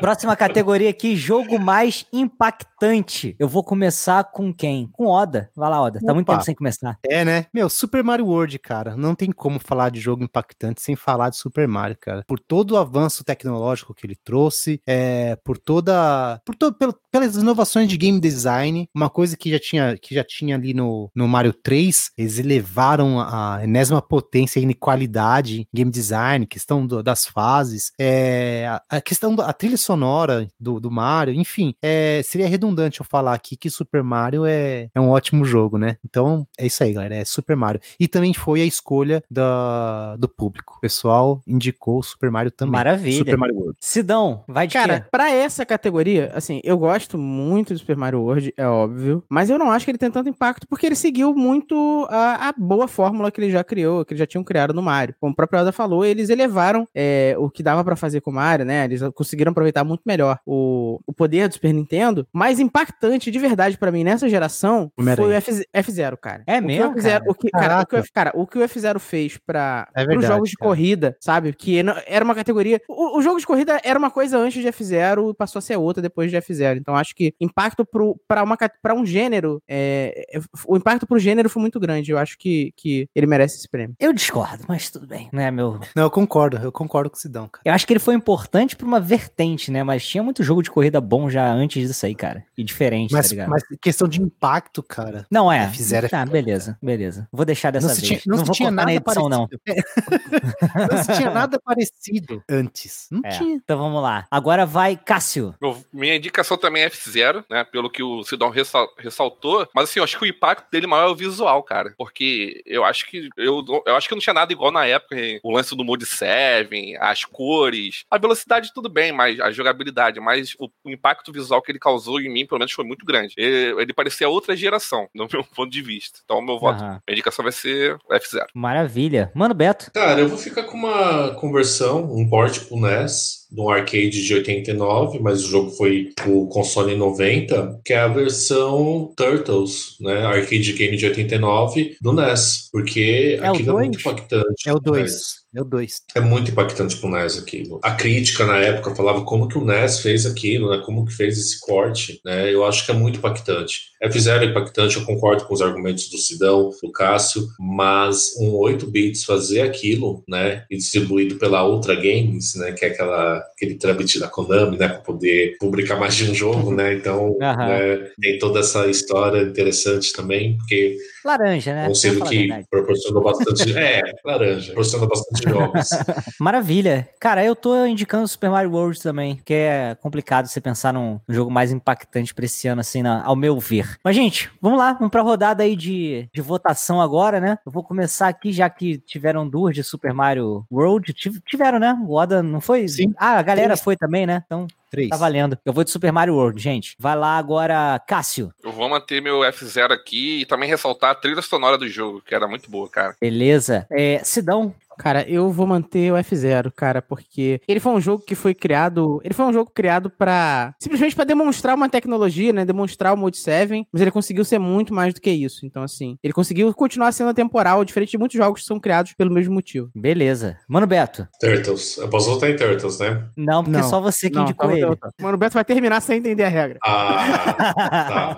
Próxima categoria aqui, jogo mais impactante. Eu vou começar com quem? Com Oda. Vai lá, Oda. Tá muito tempo sem começar. É, né? Meu, Super Mario World, cara. Não tem como falar de jogo impactante sem falar de Super Mario, cara. Por todo o avanço tecnológico que ele trouxe, é, por toda. Por to, pelo- pelas inovações de game design, uma coisa que já tinha, que já tinha ali no, no Mario 3, eles elevaram a, a enésima potência em qualidade, em game design, questão do- das fases, é, a, a questão da trilha sonora do, do Mario, enfim, é, seria redundante eu falar aqui que Super Mario é, é um ótimo jogo, né? Então é isso aí, galera, é Super Mario. E também foi a escolha da, do público. O pessoal indicou o Super Mario também. Maravilha. Super Mario World. Sidão, vai de Cara, quê? pra essa categoria, assim, eu gosto muito do Super Mario World, é óbvio, mas eu não acho que ele tem tanto impacto porque ele seguiu muito a, a boa fórmula que ele já criou, que eles já tinham criado no Mario. Como o próprio Oda falou, eles elevaram é, o que dava pra fazer com o Mario, né? Eles conseguiram aproveitar muito melhor o, o poder do Super Nintendo. Mais impactante de verdade pra mim nessa geração Homem-Aranha. foi o F- F0, cara. É O que mesmo, o F0 cara? o que, cara, o que o Caraca. F- cara, o que o F0 fez pra, É verdade, jogos de cara. corrida, sabe? Que não- era uma categoria. O, o jogo de corrida era uma coisa antes de F0 e passou a ser outra depois de F0. Então acho que impacto pra um gênero. é, é, o impacto pro gênero foi muito grande. Eu acho que, que ele merece esse prêmio. Eu discordo, mas tudo bem, né, meu? Não, eu concordo, eu concordo com o Sidão, cara. Eu acho que ele foi importante pra uma vertente, né? Mas tinha muito jogo de corrida bom já antes disso aí, cara. E diferente, Mas, tá ligado? mas questão de impacto, cara. Não é. Fizeram- Tá, beleza, beleza. Vou deixar dessa não se vez. tinha, não se vou tinha cortar na nada edição, não. parecido. não se tinha nada parecido antes. Não É. tinha. Então vamos lá. Agora vai Cássio. Minha indicação também é F0, né? Pelo que o Sidão ressal- ressaltou. Mas assim, eu acho que o impacto dele maior é o visual, cara. Porque eu acho que eu, eu acho que não tinha nada igual na época. hein? O lance do Mode 7, as cores, a velocidade, tudo bem, mas a jogabilidade, mas o, o impacto visual que ele causou em mim, pelo menos, foi muito grande. Ele, ele parecia outra geração, no meu ponto de vista. Então, meu voto, minha indicação vai ser F0. Maravilha. Mano, Beto. Cara, eu vou ficar com uma conversão, um port pro NES. No arcade de 89, mas o jogo foi o console 90, que é a versão Turtles, né? Arcade game de 89 do NES, porque É aquilo é muito impactante. É o né? 2. É o 2. É muito impactante pro NES aquilo. A crítica na época falava como que o NES fez aquilo, né? Como que fez esse corte, né? Eu acho que é muito impactante. F0 é impactante, eu concordo com os argumentos do Sidão, do Cássio, mas um 8 bits fazer aquilo, né? E distribuído pela Ultra Games, né? Que é aquela, aquele trâmite da Konami, né? Para poder publicar mais de um jogo, né? Então, Aham. né, tem toda essa história interessante também, porque Laranja, né? um selo falar a que proporcionou bastante. é, laranja, proporcionou bastante jogos. Maravilha. Cara, eu tô indicando Super Mario World também, que é complicado você pensar num jogo mais impactante pra esse ano, assim, na- ao meu ver. Mas, gente, vamos lá, vamos pra rodada aí de, de votação agora, né? Eu vou começar aqui, já que tiveram duas de Super Mario World. Tiv- Tiveram, né? O Oda não foi? Sim. Ah, a galera Três. foi também, né? Então, 3. tá valendo. Eu vou de Super Mario World, gente. Vai lá agora, Cássio. Eu vou manter meu F0 aqui e também ressaltar a trilha sonora do jogo, que era muito boa, cara. Beleza. É, Sidão. Cara, eu vou manter o F0, cara, porque ele foi um jogo que foi criado. Ele foi um jogo criado pra. simplesmente pra demonstrar uma tecnologia, né? Demonstrar o Mode 7, mas ele conseguiu ser muito mais do que isso. Então, assim, ele conseguiu continuar sendo atemporal, diferente de muitos jogos que são criados pelo mesmo motivo. Beleza. Mano Beto. Turtles. Eu posso votar em Turtles, né? Não, porque Não. só você que Não, indicou ele. Mano, Beto vai terminar sem entender a regra. Ah,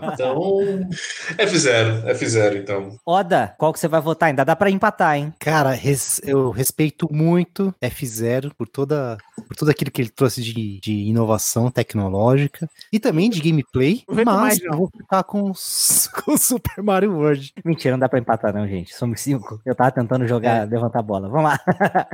tá. Então. F0. F0, então. Oda, qual que você vai votar? Ainda dá pra empatar, hein? Cara, res- eu respeito muito F0 por toda por tudo aquilo que ele trouxe de, de inovação tecnológica e também de gameplay, mas mais, não. eu vou ficar com, o Super Mario World. Mentira, não dá pra empatar, não, gente. Somos cinco. Eu tava tentando jogar, levantar a bola. Vamos lá.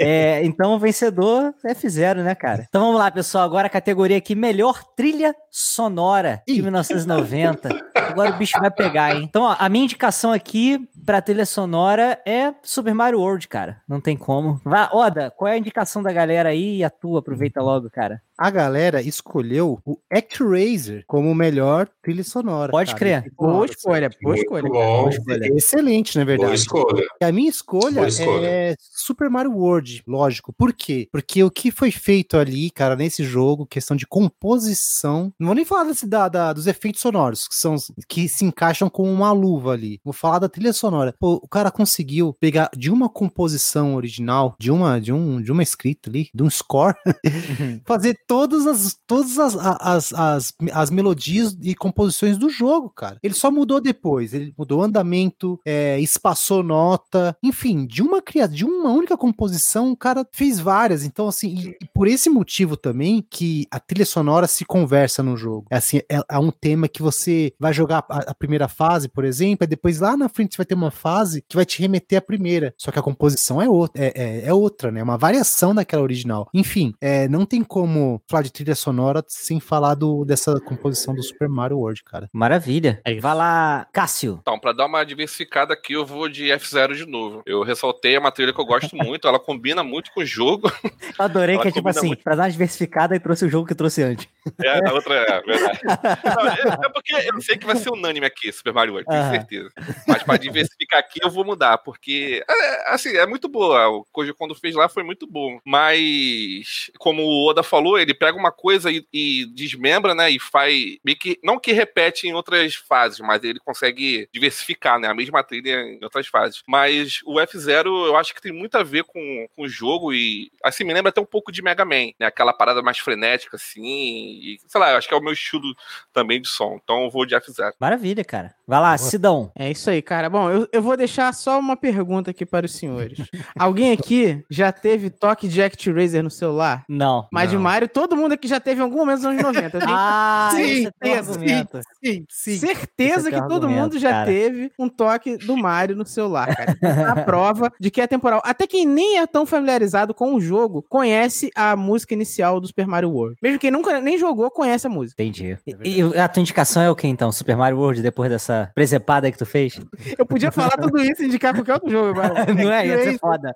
É, então, o vencedor é F0, né, cara? Então vamos lá, pessoal. Agora a categoria aqui: melhor trilha sonora de Ih. 1990. Agora o bicho vai pegar, hein? Então, ó, a minha indicação aqui pra trilha sonora é Super Mario World, cara. Não tem como. Vai, Oda, qual é a indicação da galera aí e a tua? Aproveita logo, cara. A galera escolheu o ActRaiser como o melhor trilha sonora. Pode cara. crer. E, Boa pô, escolha, boa escolha. bom. é Excelente, na Boa verdade. escolha. E a minha escolha, Boa escolha. é Super Mario World, lógico. Por quê? Porque o que foi feito ali, cara, nesse jogo, questão de composição. Não vou nem falar desse, da, da- dos efeitos sonoros, que são que se encaixam com uma luva ali. Vou falar da trilha sonora. Pô, o cara conseguiu pegar de uma composição original, de uma, de um, de uma escrita ali, de um score, fazer todas as todas as, as, as, as melodias e composições do jogo, cara. Ele só mudou depois. Ele mudou andamento, é, espaçou nota, enfim, de uma de uma única composição, o cara fez várias. Então, assim, por esse motivo também que a trilha sonora se conversa no jogo. É assim, é, é um tema que você vai jogar a, a primeira fase, por exemplo, e depois lá na frente você vai ter uma fase que vai te remeter à primeira. Só que a composição é outra, é, é, é outra, né? É uma variação daquela original. Enfim, é, não tem como falar de trilha sonora sem falar do, dessa composição do Super Mario World, cara. Maravilha. É. Vai lá, Cássio. Então, pra dar uma diversificada aqui, eu vou de F0 de novo. Eu ressaltei é uma trilha que eu gosto muito, ela combina muito com o jogo. Eu adorei Ela que é tipo assim, muito. pra dar uma diversificada e trouxe o jogo que trouxe antes. É, a outra é verdade. Não, é, é porque eu sei que vai ser unânime aqui, Super Mario World, tenho Aham. certeza. Mas pra diversificar aqui, eu vou mudar, porque, é, assim, é muito boa. O Koji, quando fez lá, foi muito bom. Mas, como o Oda falou, ele pega uma coisa e, e desmembra, né, e faz, que, não que repete em outras fases, mas ele consegue diversificar, né, a mesma trilha em outras fases. Mas o F0, eu acho que tem muito a ver com, com o jogo e, assim, me lembra até um pouco de Mega Man, né, aquela parada mais frenética, assim, e, sei lá, eu acho que é o meu estilo também de som. Então eu vou de F0. Maravilha, cara. Vai lá, Sidão. É isso aí, cara. Bom, eu, eu vou deixar só uma pergunta aqui para os senhores. Alguém aqui já teve toque de ActRaiser no celular? Não. Mas de. Mario, todo mundo aqui já teve em algum momento dos anos 90. Eu tenho Ah, Sim, esse é sim. Sim, sim. certeza é que todo mundo já cara. teve um toque do Mario no celular, cara. A prova de que é temporal. Até quem nem é tão familiarizado com o jogo conhece a música inicial do Super Mario World. Mesmo quem nunca nem jogou, conhece a música. Entendi. E, e a tua indicação é o que então? Super Mario World depois dessa essa presepada que tu fez? Eu podia falar tudo isso e indicar qualquer outro jogo agora. Não é? Ia ser foda.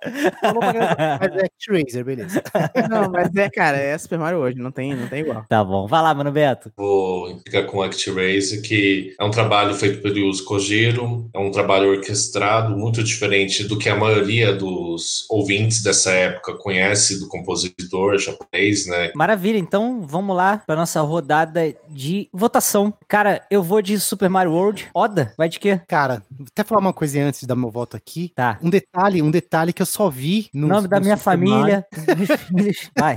Mas é Actraiser, beleza. Não, mas é, cara, é Super Mario hoje, não tem, não tem igual. Tá bom. Vai lá, mano Beto. Vou ficar com ActRaiser, que é um trabalho feito pelo Yuzo Kojiro, é um trabalho orquestrado, muito diferente do que a maioria dos ouvintes dessa época conhece do compositor japonês, né? Maravilha, então vamos lá pra nossa rodada de votação. Cara, eu vou de Super Mario World. Oda, vai de quê? Cara, vou até falar uma coisinha antes dar meu voto aqui. Tá. Um detalhe, um detalhe que eu só vi no Nome da minha família. Vai.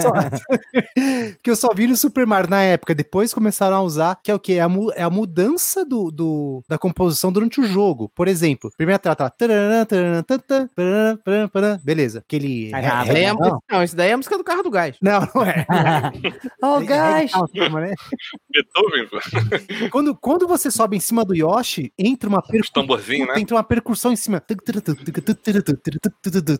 Só- que eu só vi no Super Mario na época, depois começaram a usar, que é o que? É a, mu- é a mudança do, do- da composição durante o jogo. Por exemplo, primeira tela tá. Beleza. Aquele. Ah, não, Isso daí é a não, música- não, isso daí é a música do carro do gás. não, não é. oh, É- gás. é- né? Beethoven, pô. Quando, quando você sobe em cima do Yoshi, entra uma percussão. né? Entra uma percussão em cima.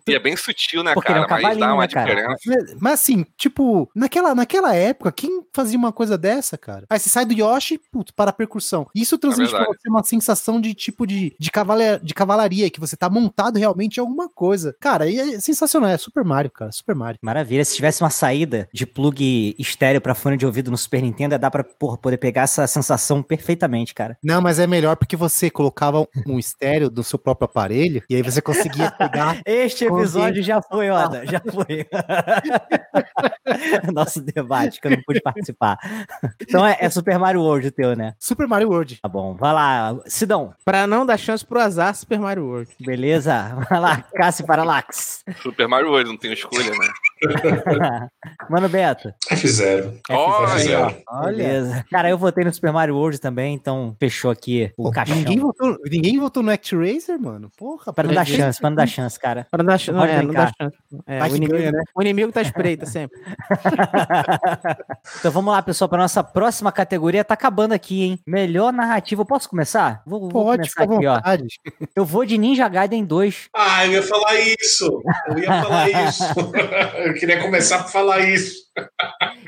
E é bem sutil, né, Porque ele é cara? um Mas dá uma né, cara? diferença. Mas, mas assim, tipo, naquela, naquela época, quem fazia uma coisa dessa, cara? Aí você sai do Yoshi, putz, para a percussão. Isso transmite pra verdade. você uma sensação de tipo de, de, cavala- de cavalaria, que você tá montado realmente em alguma coisa. Cara, e é sensacional. É Super Mario, cara. Super Mario. Maravilha. Se tivesse uma saída de plug estéreo pra fone de ouvido no Super Nintendo, ia dar pra porra, poder pegar essa sensação perfeitamente, cara. Não, mas é melhor porque você colocava um, estéreo do seu próprio aparelho e aí você conseguia pegar. Este episódio já foi, Oda. Já foi. Nosso debate, que eu não pude participar. Então é, é Super Mario World o teu, né? Super Mario World. Tá bom. Vai lá, Sidão. Pra não dar chance pro azar, Super Mario World. Beleza? Vai lá, Cássio Paralax. Super Mario World, não tem escolha, né? Mano Beto. F0. Olha aí, ó. Beleza. Cara, eu votei no Super Mario World também, então fechou aqui o Pô, caixão. ninguém, votou, ninguém votou no ActRaiser, mano? Porra, Pra não dar chance, pra não dar chance, cara. Pra não dar, ch- não, é, não dá chance. É, o, inimigo, ganha, né? o inimigo tá espreita sempre. então vamos lá, pessoal, para nossa próxima categoria. Tá acabando aqui, hein? Melhor narrativa. Eu posso começar? Vou, vou Pode, começar fica à aqui, ó. Eu vou de Ninja Gaiden 2. Ah, eu ia falar isso. Eu ia falar isso. Eu queria começar por falar isso.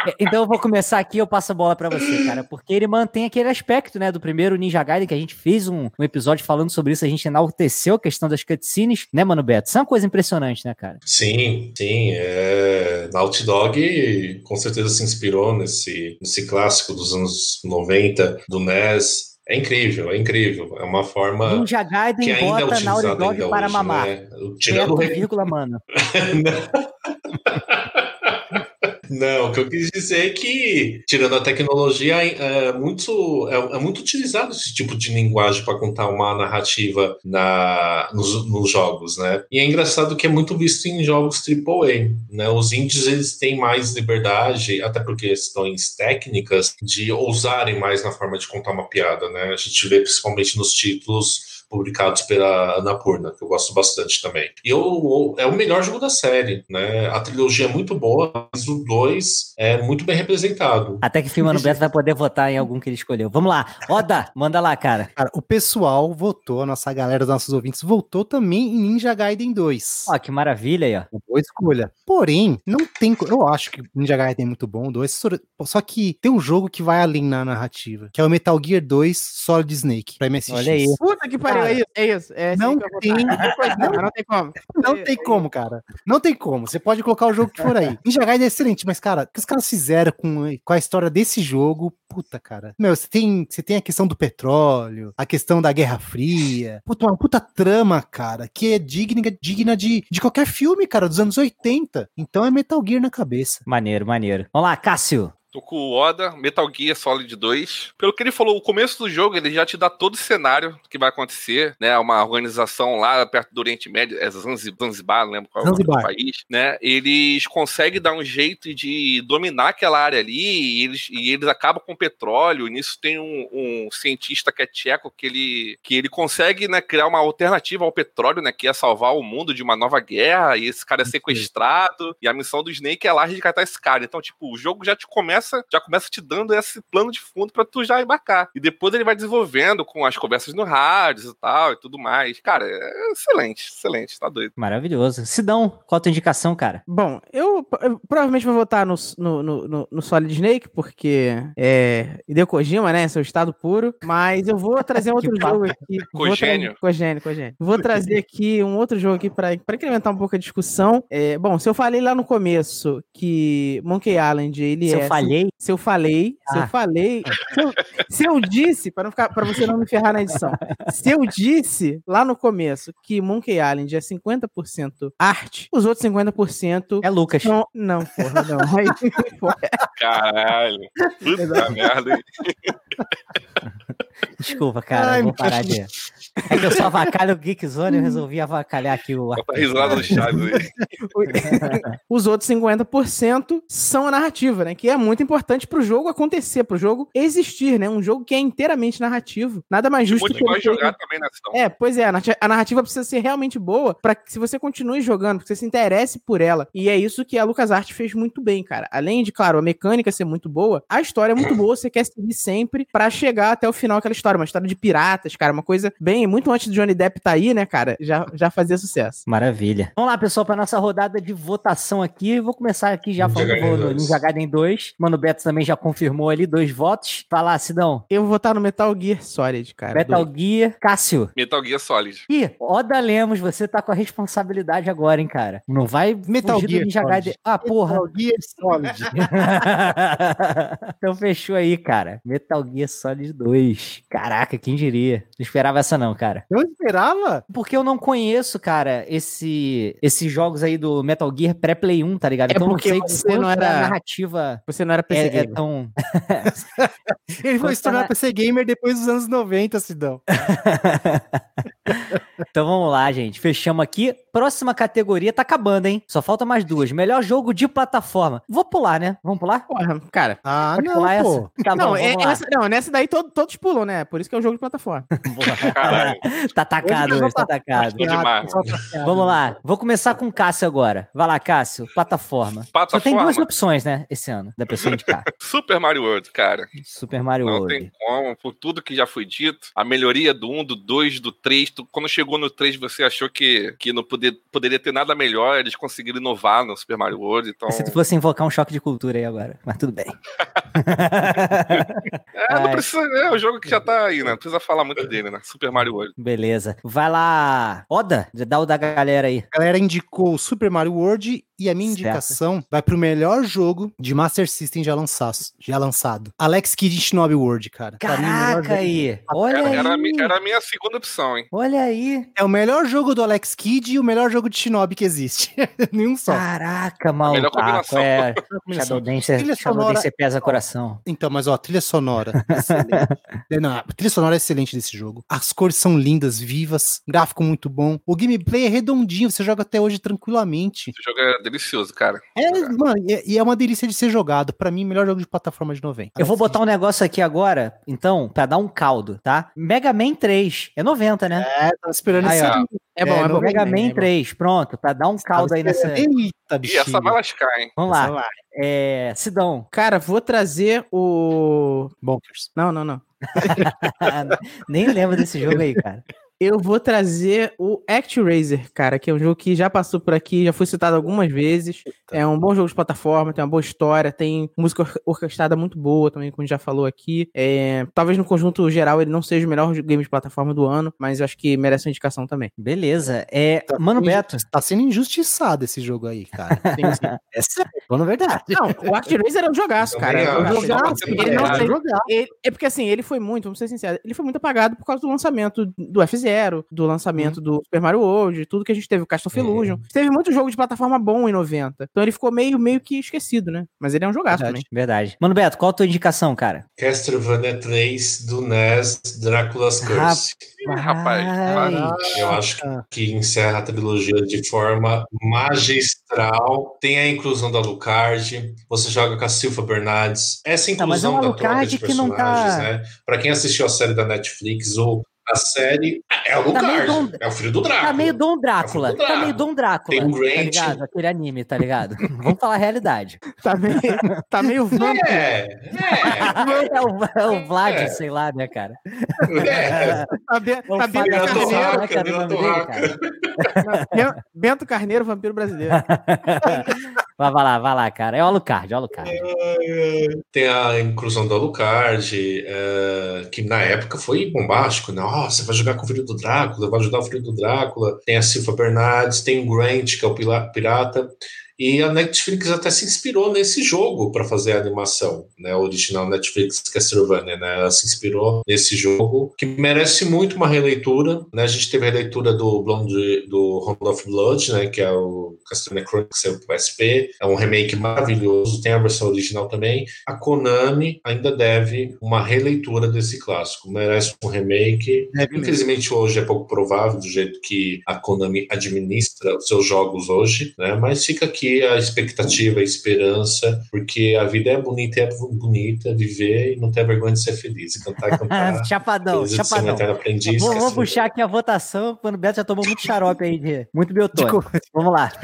É, Então eu vou começar aqui eu passo a bola pra você, cara, porque ele mantém aquele aspecto, né, do primeiro Ninja Gaiden, que a gente fez um, um episódio falando sobre isso, a gente enalteceu a questão das cutscenes, né, mano Beto? Isso é uma coisa impressionante, né, cara? Sim, sim. É... Naughty Dog com certeza se inspirou nesse, nesse clássico dos anos 90 do NES. É incrível, é incrível. É uma forma Ninja que Gaiden ainda é bota Naughty utilizada Dog ainda para hoje, mamar. né? Tirando o vírgula, mano. Não, o que eu quis dizer é que, tirando a tecnologia, é muito, é, é muito utilizado esse tipo de linguagem para contar uma narrativa na, nos, nos jogos, né? E é engraçado que é muito visto em jogos AAA, né? Os indies, eles têm mais liberdade, até por questões técnicas, de ousarem mais na forma de contar uma piada, né? A gente vê principalmente nos títulos publicados pela Annapurna, que eu gosto bastante também. E eu, é o melhor jogo da série, né? A trilogia é muito boa, mas o 2 é muito bem representado. Até que fim, mano Beto vai poder votar em algum que ele escolheu. Vamos lá. Oda, manda lá, cara. Cara, o pessoal votou, a nossa galera, os nossos ouvintes, votou também em Ninja Gaiden 2. Ó, que maravilha aí, ó. Boa escolha. Porém, não tem. Eu acho que Ninja Gaiden é muito bom, o 2. só- Só que tem um jogo que vai além na narrativa, que é o Metal Gear 2 Solid Snake, pra MSX. Olha aí. Puta que pariu, é isso, é isso. É assim Não tem. Não, não tem como. Não tem como, cara. Não tem como. Você pode colocar o jogo que for aí. Ninja Gaiden é excelente, mas, cara, o que os caras fizeram com, com a história desse jogo, puta, cara. Meu, você tem, você tem a questão do petróleo, a questão da Guerra Fria. Puta, uma puta trama, cara, que é digna, digna de, de qualquer filme, cara, dos anos 80. Então é Metal Gear na cabeça. Maneiro, maneiro. Vamos lá, Cássio. Tô com o Oda, Metal Gear Solid 2. Pelo que ele falou, o começo do jogo ele já te dá todo o cenário que vai acontecer, né? Uma organização lá perto do Oriente Médio, é Zanzi- Zanzibar, não lembro qual é o Zanzibar. país, né? Eles conseguem dar um jeito de dominar aquela área ali e eles, e eles acabam com o petróleo. E nisso tem um, um cientista que é tcheco que ele, que ele consegue né, criar uma alternativa ao petróleo, né? Que é salvar o mundo de uma nova guerra. E esse cara é sequestrado. E a missão do Snake é lá resgatar esse cara. Então, tipo, o jogo já te começa, já começa te dando esse plano de fundo pra tu já embarcar. E depois ele vai desenvolvendo com as conversas no rádio e tal e tudo mais. Cara, é excelente, excelente, tá doido. Maravilhoso. Sidão, qual a tua indicação, cara? Bom, eu, eu provavelmente vou votar no, no, no, no- Solid Snake, porque é Hideo Kojima, né? Seu estado puro. Mas eu vou trazer um outro jogo aqui. Vou tra- Cogênio. Cogênio, cogênio. Vou trazer aqui um outro jogo aqui pra, pra incrementar um pouco a discussão. É, bom, se eu falei lá no começo que Monkey Island, ele Se é... eu falhei, Se eu falei, se eu Ah. falei, se eu, se eu disse, para não ficar, para você não me ferrar na edição, se eu disse lá no começo que Monkey Island é 50% arte, os outros 50% é Lucas. não, não, porra, não. Aí, Caralho. Puta merda. Desculpa, cara. Ai, vou parar de. É que eu sou avacalho Geek Zone eu resolvi avacalhar aqui o. Bota risada no chat aí. os outros 50% são a narrativa, né? Que é muito importante pro jogo acontecer, pro jogo existir, né? Um jogo que é inteiramente narrativo. Nada mais justo Muito que jogar também, né? É, pois é, a narrativa- a narrativa precisa ser realmente boa para que se você continue jogando, que você se interesse por ela. E é isso que a LucasArts fez muito bem, cara. Além de, claro, a mecânica ser muito boa, a história é muito boa, você quer seguir sempre pra chegar até o final aquela história, uma história de piratas, cara, uma coisa bem, muito antes do Johnny Depp tá aí, né, cara, já, já fazia sucesso. Maravilha. Vamos lá, pessoal, para nossa rodada de votação aqui. Vou começar aqui já Ninja falando Gaiden do 2. Ninja Gaiden 2. Mano Beto também já confirmou ali dois votos. Vai lá, Sidão. Eu vou votar no Metal Gear Solid, cara. Metal do- Gear. Cássio. Metal Gear Solid. Ih, Oda Lemos, você tá com a responsabilidade agora, hein, cara. Não vai Metal fugir do Gear Ninja Solid. Gaiden. Ah, porra. Metal Gear Solid. então fechou aí, cara. Metal Gear Solid 2. Caraca, quem diria? Não esperava essa não, cara. Eu esperava. Porque eu não conheço, cara, esse, esses jogos aí do Metal Gear pré-Play 1, tá ligado? É então eu não porque sei você não era- narrativa Você não era PC é, é gamer. tão... Ele foi se tornar na- PC Gamer depois dos anos 90, Sidão. então vamos lá, gente. Fechamos aqui. Próxima categoria tá acabando, hein? Só falta mais duas. Melhor jogo de plataforma. Vou pular, né? Vamos pular? Porra, cara. Ah, Pode não, pular pô. essa? Tá bom, não, é- vamos lá. essa, não, nessa daí todo- todos pulam, né? Por isso que é um jogo de plataforma. Tá atacado Hoje hoje, tá atacado. Tô demais. Vamos lá. Vou começar com o Cássio agora. Vai lá, Cássio. Plataforma. Só tem duas Plataforma. opções, né? Esse ano, da pessoa indicar. Super Mario World, cara. Super Mario Não World. tem como, por tudo que já foi dito. A melhoria do 1, do 2, do 3. tu- quando chegou no 3, você achou que, que não poder, poderia ter nada melhor. Eles conseguiram inovar no Super Mario World. Então, Se tu fosse invocar um choque de cultura aí agora, mas tudo bem. é, não precisa, é o jogo que já tá aí, né? Não precisa falar muito dele, né? Super Mario World. Beleza. Vai lá, Oda, dá o da galera aí. A galera indicou Super Mario World e a minha Certo. indicação vai pro melhor jogo de Master System já lançado. Já lançado. Alex Kidd Shinobi World, cara. Pra mim, o melhor Caraca aí. Olha Era, aí. era, a mi- era a minha segunda opção, hein? Olha aí. É o melhor jogo do Alex Kidd e o melhor jogo de Shinobi que existe. Nenhum só. Caraca, maluco. melhor combinação. É, combinação. Shadow Dance, Trilha Shadow sonora- Dance pesa coração. Então, mas ó, trilha sonora. excelente. É, Não, a trilha sonora é excelente desse jogo. As cores são lindas, vivas, gráfico muito bom. O gameplay é redondinho, você joga até hoje tranquilamente. Jogo é delicioso, cara. É, mano, e e é uma delícia de ser jogado. Pra mim, melhor jogo de plataforma de 90. Eu vou botar um negócio aqui agora, então, pra dar um caldo, tá? Mega Man 3. É 90, né? É, tava esperando Aí, esse. ó. É bom, É, é, bom. Mega também, Man é bom. 3, pronto, pra dar um caldo aí nessa. Eita, E bichinho. essa vai lascar, hein? Vamos Essa lá. vai. É. Sidão. Cara, vou trazer o. Bonkers. Não, não, não. Nem lembro desse jogo aí, cara. Eu vou trazer o ActRaiser, cara, que é um jogo que já passou por aqui, já foi citado algumas vezes. É um bom jogo de plataforma, tem uma boa história, tem música or- orquestrada muito boa também, como a gente já falou aqui. É, talvez no conjunto geral ele não seja o melhor game de plataforma do ano, mas eu acho que merece uma indicação também. Beleza. É. Tá Mano Beto. Tá sendo injustiçado esse jogo aí, cara. Tem sim. É sério, falando verdade. Não, o ActRaiser é um jogaço, cara. É um jogaço. Ele não é ele- é porque assim, ele foi muito, vamos ser sinceros, ele foi muito apagado por causa do lançamento do F0, do lançamento do Super Mario World, tudo que a gente teve, o Castle Illusion. Teve muito jogo de plataforma bom em 90. Então ele ficou meio, meio que esquecido, né? Mas ele é um jogaço também. Verdade. Mano Beto, qual a tua indicação, cara? Castlevania 3 do NES Drácula's Curse. Rapaz, Ai. Eu acho que encerra a trilogia de forma magistral. Tem a inclusão da Alucard. Você joga com a Silva Bernardes. Essa Tá, mas é inclusão uma da troca Alucard de que não tá- personagens, né? Pra quem assistiu a série da Netflix, o, A série é o Tá Lucard. Dom- É o filho do Drácula. Tá meio Dom Drácula. É filho do Tá meio Drácula. Dom Drácula. Tem o Tá Grant. ligado? Aquele anime, tá ligado? Vamos falar a realidade. Tá meio, tá meio vampiro. É, é. É o, é o Vlad, É. sei lá, né, cara? é. Tá, be, tá Bento Carneiro. Né, cara, dele, cara. Ben- Bento Carneiro, vampiro brasileiro. Vai, vai lá, vai lá, cara. É o Alucard, é o Alucard. Tem a inclusão do Alucard, é, que na época foi bombástico. né? Nossa, vai jogar com o filho do Drácula, vai ajudar o filho do Drácula. Tem a Silva Bernardes, tem o Grant, que é o pirata. E a Netflix até se inspirou nesse jogo para fazer a animação, né? O original Netflix Castlevania, né? Ela se inspirou nesse jogo, que merece muito uma releitura, né? A gente teve a releitura do Blonde, do Round of Blood, né? Que é o Castlevania Chronicles é o PSP, é um remake maravilhoso, tem a versão original também. A Konami ainda deve uma releitura desse clássico, merece um remake. Mesmo. Infelizmente hoje é pouco provável do jeito que a Konami administra os seus jogos hoje, né? Mas fica aqui a expectativa, a esperança, porque a vida é bonita, é bonita, viver e não ter vergonha de ser feliz, cantar e cantar. chapadão, chapadão. aprendiz. Vou, vou puxar aqui a votação, quando o Beto já tomou muito xarope aí, de, muito biotônico. Vamos lá.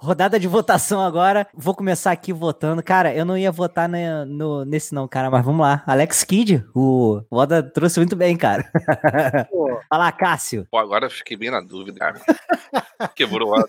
Rodada de votação agora. Vou começar aqui votando. Cara, eu não ia votar ne- no, nesse não, cara, mas vamos lá. Alex Kidd, o o Oda trouxe muito bem, cara. Vai lá, Cássio. Pô, agora eu fiquei bem na dúvida, cara. Quebrou a.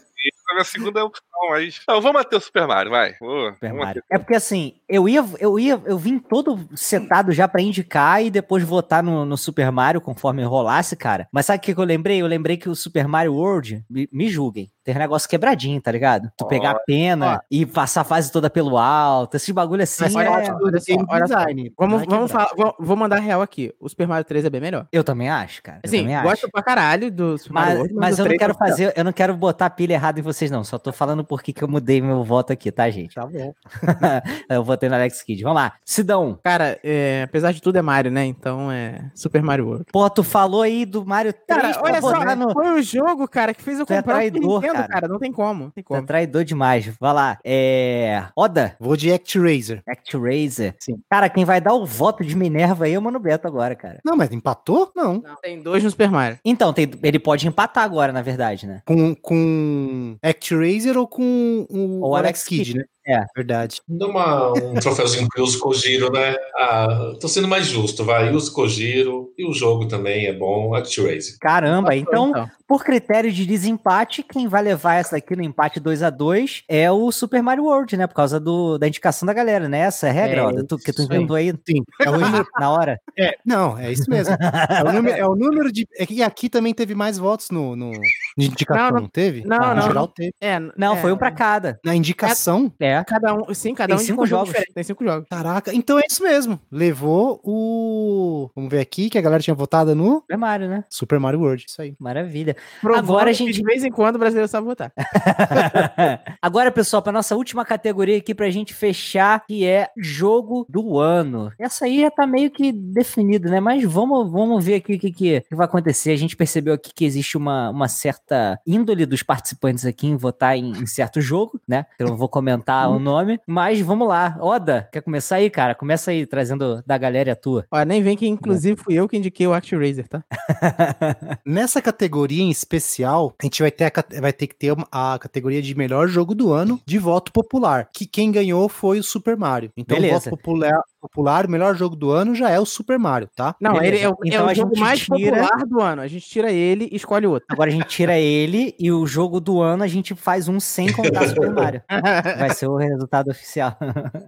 A minha segunda opção, mas. Não, vou manter o Super Mario, vai. Vou, Super vou Mario. É porque assim, eu ia, eu ia, eu vim todo setado já pra indicar e depois votar no, no Super Mario conforme rolasse, cara. Mas sabe o que, que eu lembrei? Eu lembrei que o Super Mario World, me, me julguem, tem um negócio quebradinho, tá ligado? Tu pegar a pena e passar a fase toda pelo alto, esses bagulho assim. Mas olha, é- olha, olha só, olha só. design. Vamos, Vai vamos falar, vou, vou mandar real aqui. O Super Mario 3 é bem melhor. Eu também acho, cara. Eu Assim, também gosto acho. pra caralho do Super Mario Mas, World, mas o eu não 3 quero é fazer, eu não quero botar a pilha errada em vocês, não. Só tô falando por que eu mudei meu voto aqui, tá, gente? Tá bom. eu votei no Alex Kidd. Vamos lá. Sidão. Cara, é, apesar de tudo é Mario, né? Então é Super Mario World. Pô, tu falou aí do Mario 3 Cara, olha só, no... foi o jogo, cara, que fez eu Tu é comprar o traidor, Nintendo, cara. cara. Não tem como. Não tem Tu é como. traidor demais. Vai lá. É. Oda, Vou de ActRaiser. ActRaiser. Sim. Cara, quem vai dar o voto de Minerva aí é o Mano Beto agora, cara. Não, mas empatou? Não. Não, tem dois no Super Mario. Então, tem- ele pode empatar agora, na verdade, né? Com, com ActRaiser ou com o, Ou Alex Kidd, Kidd. né? É. Verdade. Dá uma, um troféuzinho pro Yuzo Kojiro, né? Ah, tô sendo mais justo, vai. Yuzo Kojiro e o jogo também é bom. ActRaiser. Caramba, então, por critério de desempate, quem vai levar essa daqui no empate 2 a 2 é o Super Mario World, né? Por causa do, da indicação da galera, né? Essa é a regra, É, Oda, tu, que tu inventou aí Sim. É o número, na hora. é, não, é isso mesmo. É o número, é o número de. É que aqui também teve mais votos no, no de indicação, Não, não, teve? não, Ah, não. No geral teve. É, Não, é, foi um pra cada. Na indicação, É. Cada um, sim, cada Tem um cinco jogos. diferente, Tem cinco jogos. caraca. Então é isso mesmo. Levou o. Vamos ver aqui, que a galera tinha votado no Super Mario, né? Super Mario World. Isso aí. Maravilha. Provando Agora a gente- De vez em quando o brasileiro sabe votar. Agora, pessoal, para nossa última categoria aqui pra gente fechar, que é jogo do ano. Essa aí já tá meio que definida, né? Mas vamos, vamos ver aqui o que, que, que vai acontecer. A gente percebeu aqui que existe uma, uma certa índole dos participantes aqui em votar em, em certo jogo, né? Eu não vou comentar o nome, mas vamos lá. Oda, quer começar aí, cara? Começa aí, trazendo da galera a tua. Ó, nem vem que inclusive fui eu que indiquei o ActRaiser, tá? Nessa categoria em especial, a gente vai ter, a vai ter que ter uma- a categoria de melhor jogo do ano de voto popular. Que quem ganhou foi o Super Mario. Então, o Beleza. voto popular, popular, o melhor jogo do ano já é o Super Mario, tá? Não, Beleza. ele é, o- é Então o a jogo mais tira- popular do ano. A gente tira ele e escolhe outro. Agora a gente tira ele e o jogo do ano a gente faz um sem contar Super Mario. Vai ser o resultado oficial.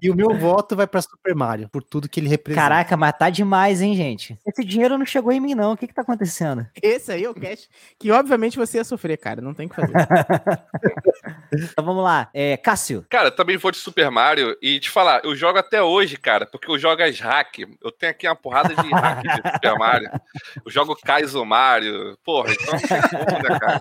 E o meu voto vai pra Super Mario, por tudo que ele representa. Caraca, mas tá demais, hein, gente? Esse dinheiro não chegou em mim, não. O que que tá acontecendo? Esse aí é o cast que obviamente você ia sofrer, cara. Não tem o que fazer. Então vamos lá. É, Cássio. Cara, também vou de Super Mario e te falar, eu jogo até hoje, cara, porque eu jogo as hack. Eu tenho aqui uma porrada de hack de Super Mario. Eu jogo Kaizo Mario. Porra, então não tem como, né, cara?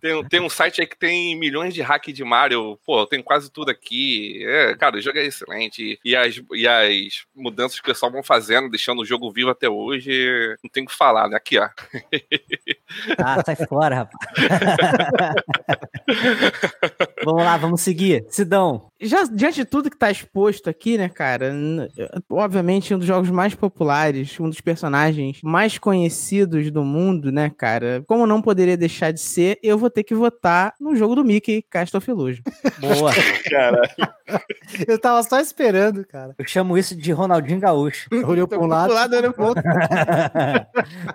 Tem, tem um site aí que tem milhões de hack de Mario. Pô, eu tenho quase tudo aqui. É, cara, o jogo é excelente. E as, e as mudanças que o pessoal vão fazendo, deixando o jogo vivo até hoje, não tem o que falar, né? Aqui, ó. Ah, sai fora, rapaz. vamos lá, vamos seguir. Sidão. Já diante de tudo que tá exposto aqui, né, cara? Obviamente, um dos jogos mais populares, um dos personagens mais conhecidos do mundo, né, cara? Como não poderia deixar de ser, eu vou ter que votar no jogo do Mickey, Cast of Illusion. Boa. Cara, Eu tava só esperando, cara. Eu chamo isso de Ronaldinho Gaúcho. Olhou pra um lado. Do lado, olhando pro outro.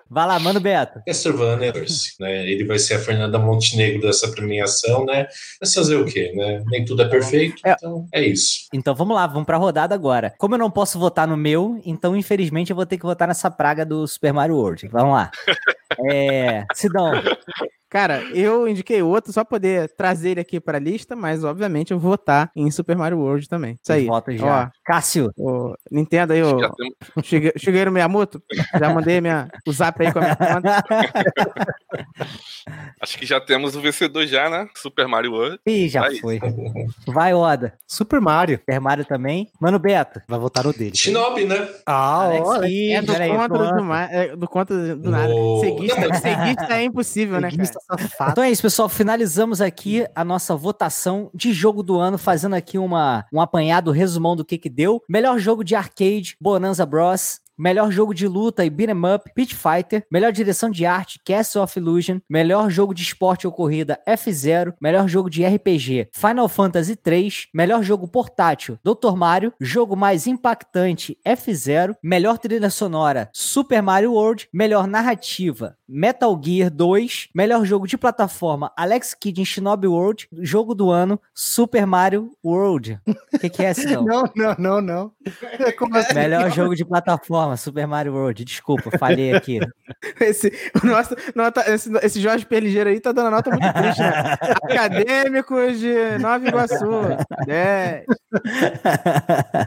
Vai lá, mano Beto. Castlevania, né? Ele vai ser a Fernanda Montenegro dessa premiação, né? Mas fazer o quê, né? Nem tudo é perfeito, É. então é isso. Então vamos lá, vamos pra rodada agora. Como eu não posso votar no meu, então infelizmente eu vou ter que votar nessa praga do Super Mario World. Vamos lá. É. Sidão, Cara, eu indiquei outro só poder trazer ele aqui pra lista, mas obviamente eu vou votar em Super Mario World também. Isso aí. Vota já. Cássio, Ó, o Nintendo aí, temos- Shige- Shigeru Miyamoto, já mandei minha, o zap aí com a minha conta. acho que já temos o vencedor já, né? Super Mario World. Ih, já Vai. foi. Vai, Oda. Super Mario. Super Mario também. Mano Beto. Vai votar no dele. Shinobi, né? Ah, Alex olha. É do peraí, contra do, ma- é do contra do nada. Seguista, seguista é impossível, né, cara? Safado. Então é isso, pessoal. Finalizamos aqui a nossa votação de jogo do ano, fazendo aqui uma, um apanhado, resumão do que que deu. Melhor jogo de arcade, Bonanza Bros. Melhor jogo de luta e beat'em up, Pit Fighter. Melhor direção de arte, Castle of Illusion. Melhor jogo de esporte ou corrida, F0. Melhor jogo de RPG, Final Fantasy 3. Melhor jogo portátil, Dr. Mario. Jogo mais impactante, F0. Melhor trilha sonora, Super Mario World. Melhor narrativa, Metal Gear 2. Melhor jogo de plataforma, Alex Kidd em Shinobi World. Jogo do ano, Super Mario World. O que, que é esse não? Não, não, não, não. Como assim? Melhor jogo de plataforma, Super Mario World. Desculpa, falhei aqui. Esse, nosso, nota, esse, esse Jorge Perligeiro aí tá dando nota muito triste, né? Acadêmicos de Nova Iguaçu. 10.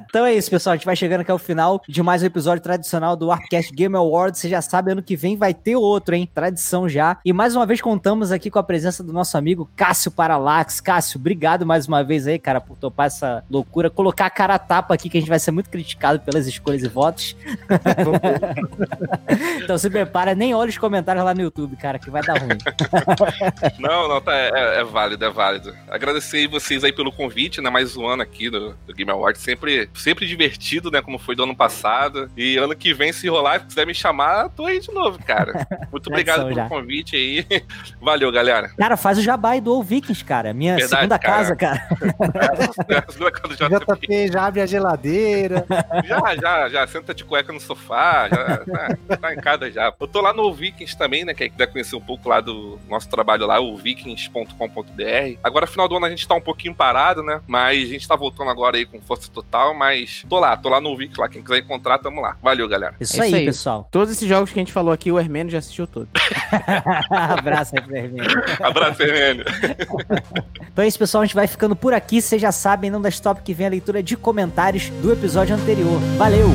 então é isso, pessoal. A gente vai chegando aqui ao final de mais um episódio tradicional do Arcast Game Awards. Você já sabe, ano que vem vai ter outro, hein? Tradição já. E mais uma vez contamos aqui com a presença do nosso amigo Cássio Paralax. Cássio, obrigado mais uma vez aí, cara, por topar essa loucura. Colocar a cara a tapa aqui, que a gente vai ser muito criticado pelas escolhas e votos. então se prepara, nem olha os comentários lá no YouTube, cara, que vai dar ruim. Não, não, tá, é, é válido, é válido. Agradecer vocês aí pelo convite, né? Mais um ano aqui do, do Game Awards. Sempre, sempre divertido, né? Como foi do ano passado. E ano que vem, se rolar, se quiser me chamar, tô aí de novo, cara. Muito obrigado pelo já. convite aí. Valeu, galera. Cara, faz o jabá aí do All Vikings, cara. Minha Verdade, segunda cara. casa, cara. Já, JP já abre a geladeira. já, já, já senta de cueca no sofá, já tá, tá em casa já. Eu tô lá no Vikings também, né? Quem quiser conhecer um pouco lá do nosso trabalho lá, o vikings.com.br. Agora, final do ano, a gente tá um pouquinho parado, né? Mas a gente tá voltando agora aí com força total, mas tô lá, tô lá no Vikings lá. Quem quiser encontrar, tamo lá. Valeu, galera. Isso, É isso aí, aí. pessoal. Todos esses jogos que a gente falou aqui, o Hermênio já assistiu todos. Abraço aí, Vermelho. Abraço, Fernando. Então é isso, pessoal. A gente vai ficando por aqui. Vocês já sabem, não da stop que vem a leitura de comentários do episódio anterior. Valeu!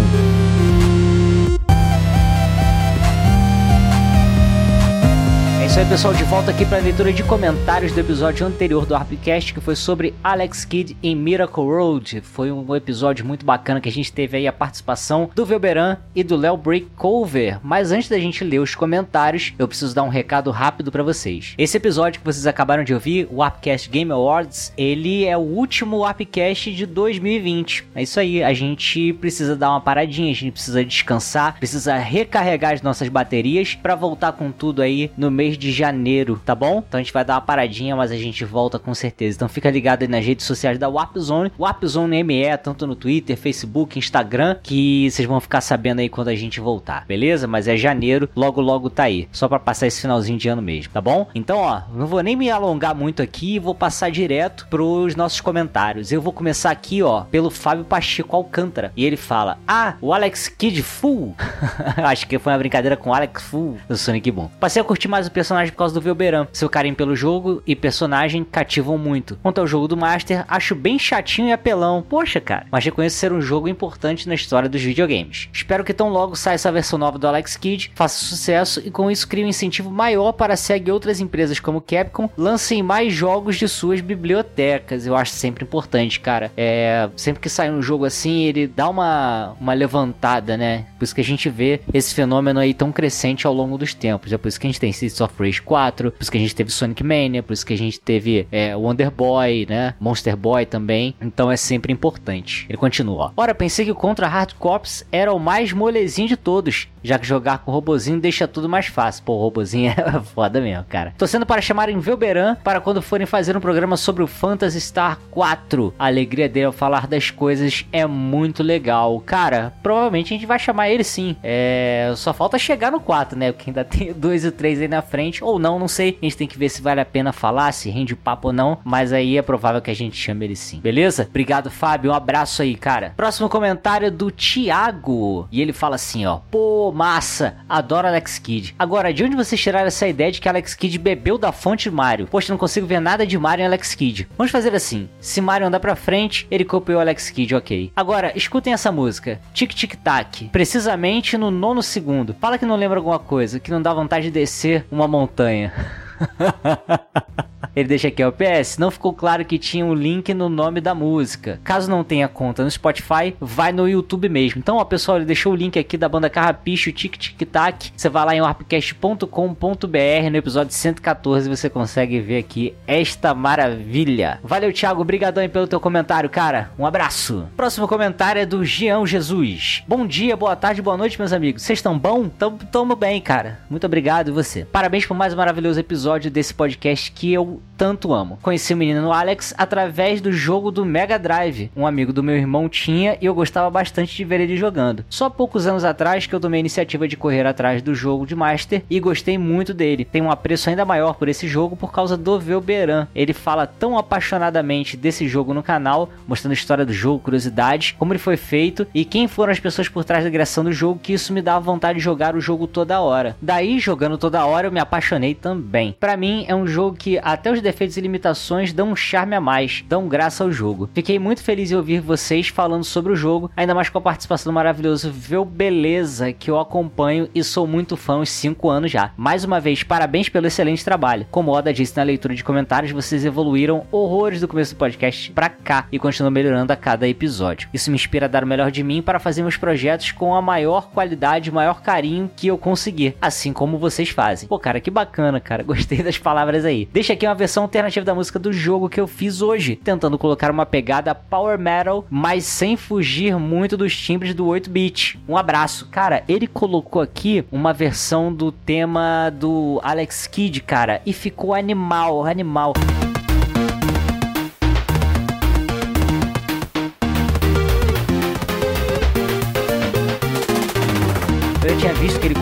Isso aí, pessoal. De volta aqui para a leitura de comentários do episódio anterior do Arpcast, que foi sobre Alex Kidd em Miracle Road. Foi um episódio muito bacana que a gente teve aí a participação do Velberan e do Léo Breakover. Mas antes da gente ler os comentários, eu preciso dar um recado rápido para vocês. Esse episódio que vocês acabaram de ouvir, o Arpcast Game Awards, ele é o último Arpcast de 2020. É isso aí, a gente precisa dar uma paradinha, a gente precisa descansar, precisa recarregar as nossas baterias para voltar com tudo aí no mês de janeiro, tá bom? Então a gente vai dar uma paradinha, mas a gente volta com certeza. Então fica ligado aí nas redes sociais da Warp Zone, Warp Zone ME, tanto no Twitter, Facebook, Instagram, que vocês vão ficar sabendo aí quando a gente voltar, beleza? Mas é janeiro, logo logo tá aí, só para passar esse finalzinho de ano mesmo, tá bom? Então, ó, não vou nem me alongar muito aqui, vou passar direto pros nossos comentários. Eu vou começar aqui, ó, pelo Fábio Pacheco Alcântara, e ele fala: "Ah, o Alex Kidd Full". Acho que foi uma brincadeira com o Alex Full do Sonic Boom. Passei a curtir mais o personagem personagem por causa do Velberan. Seu carinho pelo jogo e personagem cativam muito. Quanto ao jogo do Master, acho bem chatinho e apelão. Poxa, cara, mas reconheço ser um jogo importante na história dos videogames. Espero que tão logo saia essa versão nova do Alex Kidd, faça sucesso e com isso crie um incentivo maior para a SEGA e outras empresas como Capcom lancem mais jogos de suas bibliotecas. Eu acho sempre importante, cara. É, sempre que sai um jogo assim, ele dá uma, uma levantada, né? Por isso que a gente vê esse fenômeno aí tão crescente ao longo dos tempos. É por isso que a gente tem Streets of Rage 4, por isso que a gente teve Sonic Mania, por isso que a gente teve é, Wonder Boy, né? Monster Boy também. Então é sempre importante. Ele continua. Ora, pensei que o Contra Hard Corps era o mais molezinho de todos, já que jogar com o robozinho deixa tudo mais fácil. Pô, o robozinho é foda mesmo, cara. Torcendo para chamarem Velberan para quando forem fazer um programa sobre o Phantasy Star 4. A alegria dele ao falar das coisas é muito legal. Cara, provavelmente a gente vai chamar ele sim. É, só falta chegar no 4, né? Porque ainda tem o 2 e o 3 aí na frente. Ou não, não sei. A gente tem que ver se vale a pena falar, se rende o papo ou não. Mas aí é provável que a gente chame ele sim. Beleza? Obrigado, Fábio. Um abraço aí, cara. Próximo comentário do Thiago. E ele fala assim, ó. Pô, massa. Adoro Alex Kidd. Agora, de onde vocês tiraram essa ideia de que Alex Kidd bebeu da fonte Mario? Poxa, não consigo ver nada de Mario em Alex Kidd. Vamos fazer assim. Se Mario andar pra frente, ele copiou Alex Kidd, ok. Agora, escutem essa música. Tic Tic Tac. Precisamente no nono segundo. Fala que não lembra alguma coisa, que não dá vontade de descer uma montanha. Ele deixa aqui, ó, PS, não ficou claro que tinha um link no nome da música. Caso não tenha conta no Spotify, vai no YouTube mesmo. Então, ó, pessoal, ele deixou o link aqui da banda Carrapicho, Tic Tic Tac. Você vai lá em warpcast.com.br no episódio 114 você consegue ver aqui esta maravilha. Valeu, Thiago, obrigadão aí pelo teu comentário, cara. Um abraço. Próximo comentário é do Jean Jesus. Bom dia, boa tarde, boa noite, meus amigos. Vocês estão bom? Tamo, tamo bem, cara. Muito obrigado e você. Parabéns por mais um maravilhoso episódio desse podcast que eu tanto amo. Conheci o menino Alex através do jogo do Mega Drive. Um amigo do meu irmão tinha e eu gostava bastante de ver ele jogando. Só poucos anos atrás que eu tomei a iniciativa de correr atrás do jogo de Master e gostei muito dele. Tenho um apreço ainda maior por esse jogo por causa do Velberan. Ele fala tão apaixonadamente desse jogo no canal, mostrando a história do jogo, curiosidades, como ele foi feito e quem foram as pessoas por trás da criação do jogo que isso me dava vontade de jogar o jogo toda hora. Daí, jogando toda hora, eu me apaixonei também. Para mim, é um jogo que até os defeitos e limitações dão um charme a mais, dão graça ao jogo. Fiquei muito feliz em ouvir vocês falando sobre o jogo, ainda mais com a participação do maravilhoso Vel Beleza, que eu acompanho e sou muito fã uns 5 anos já. Mais uma vez, parabéns pelo excelente trabalho. Como Oda disse na leitura de comentários, vocês evoluíram horrores do começo do podcast pra cá e continuam melhorando a cada episódio. Isso me inspira a dar o melhor de mim para fazer meus projetos com a maior qualidade, maior carinho que eu conseguir, assim como vocês fazem. Pô, cara, que bacana, cara. Gostei das palavras aí. Deixa aqui uma versão alternativa da música do jogo que eu fiz hoje, tentando colocar uma pegada power metal, mas sem fugir muito dos timbres do 8-bit. Um abraço. Cara, ele colocou aqui uma versão do tema do Alex Kidd, cara, e ficou animal, animal.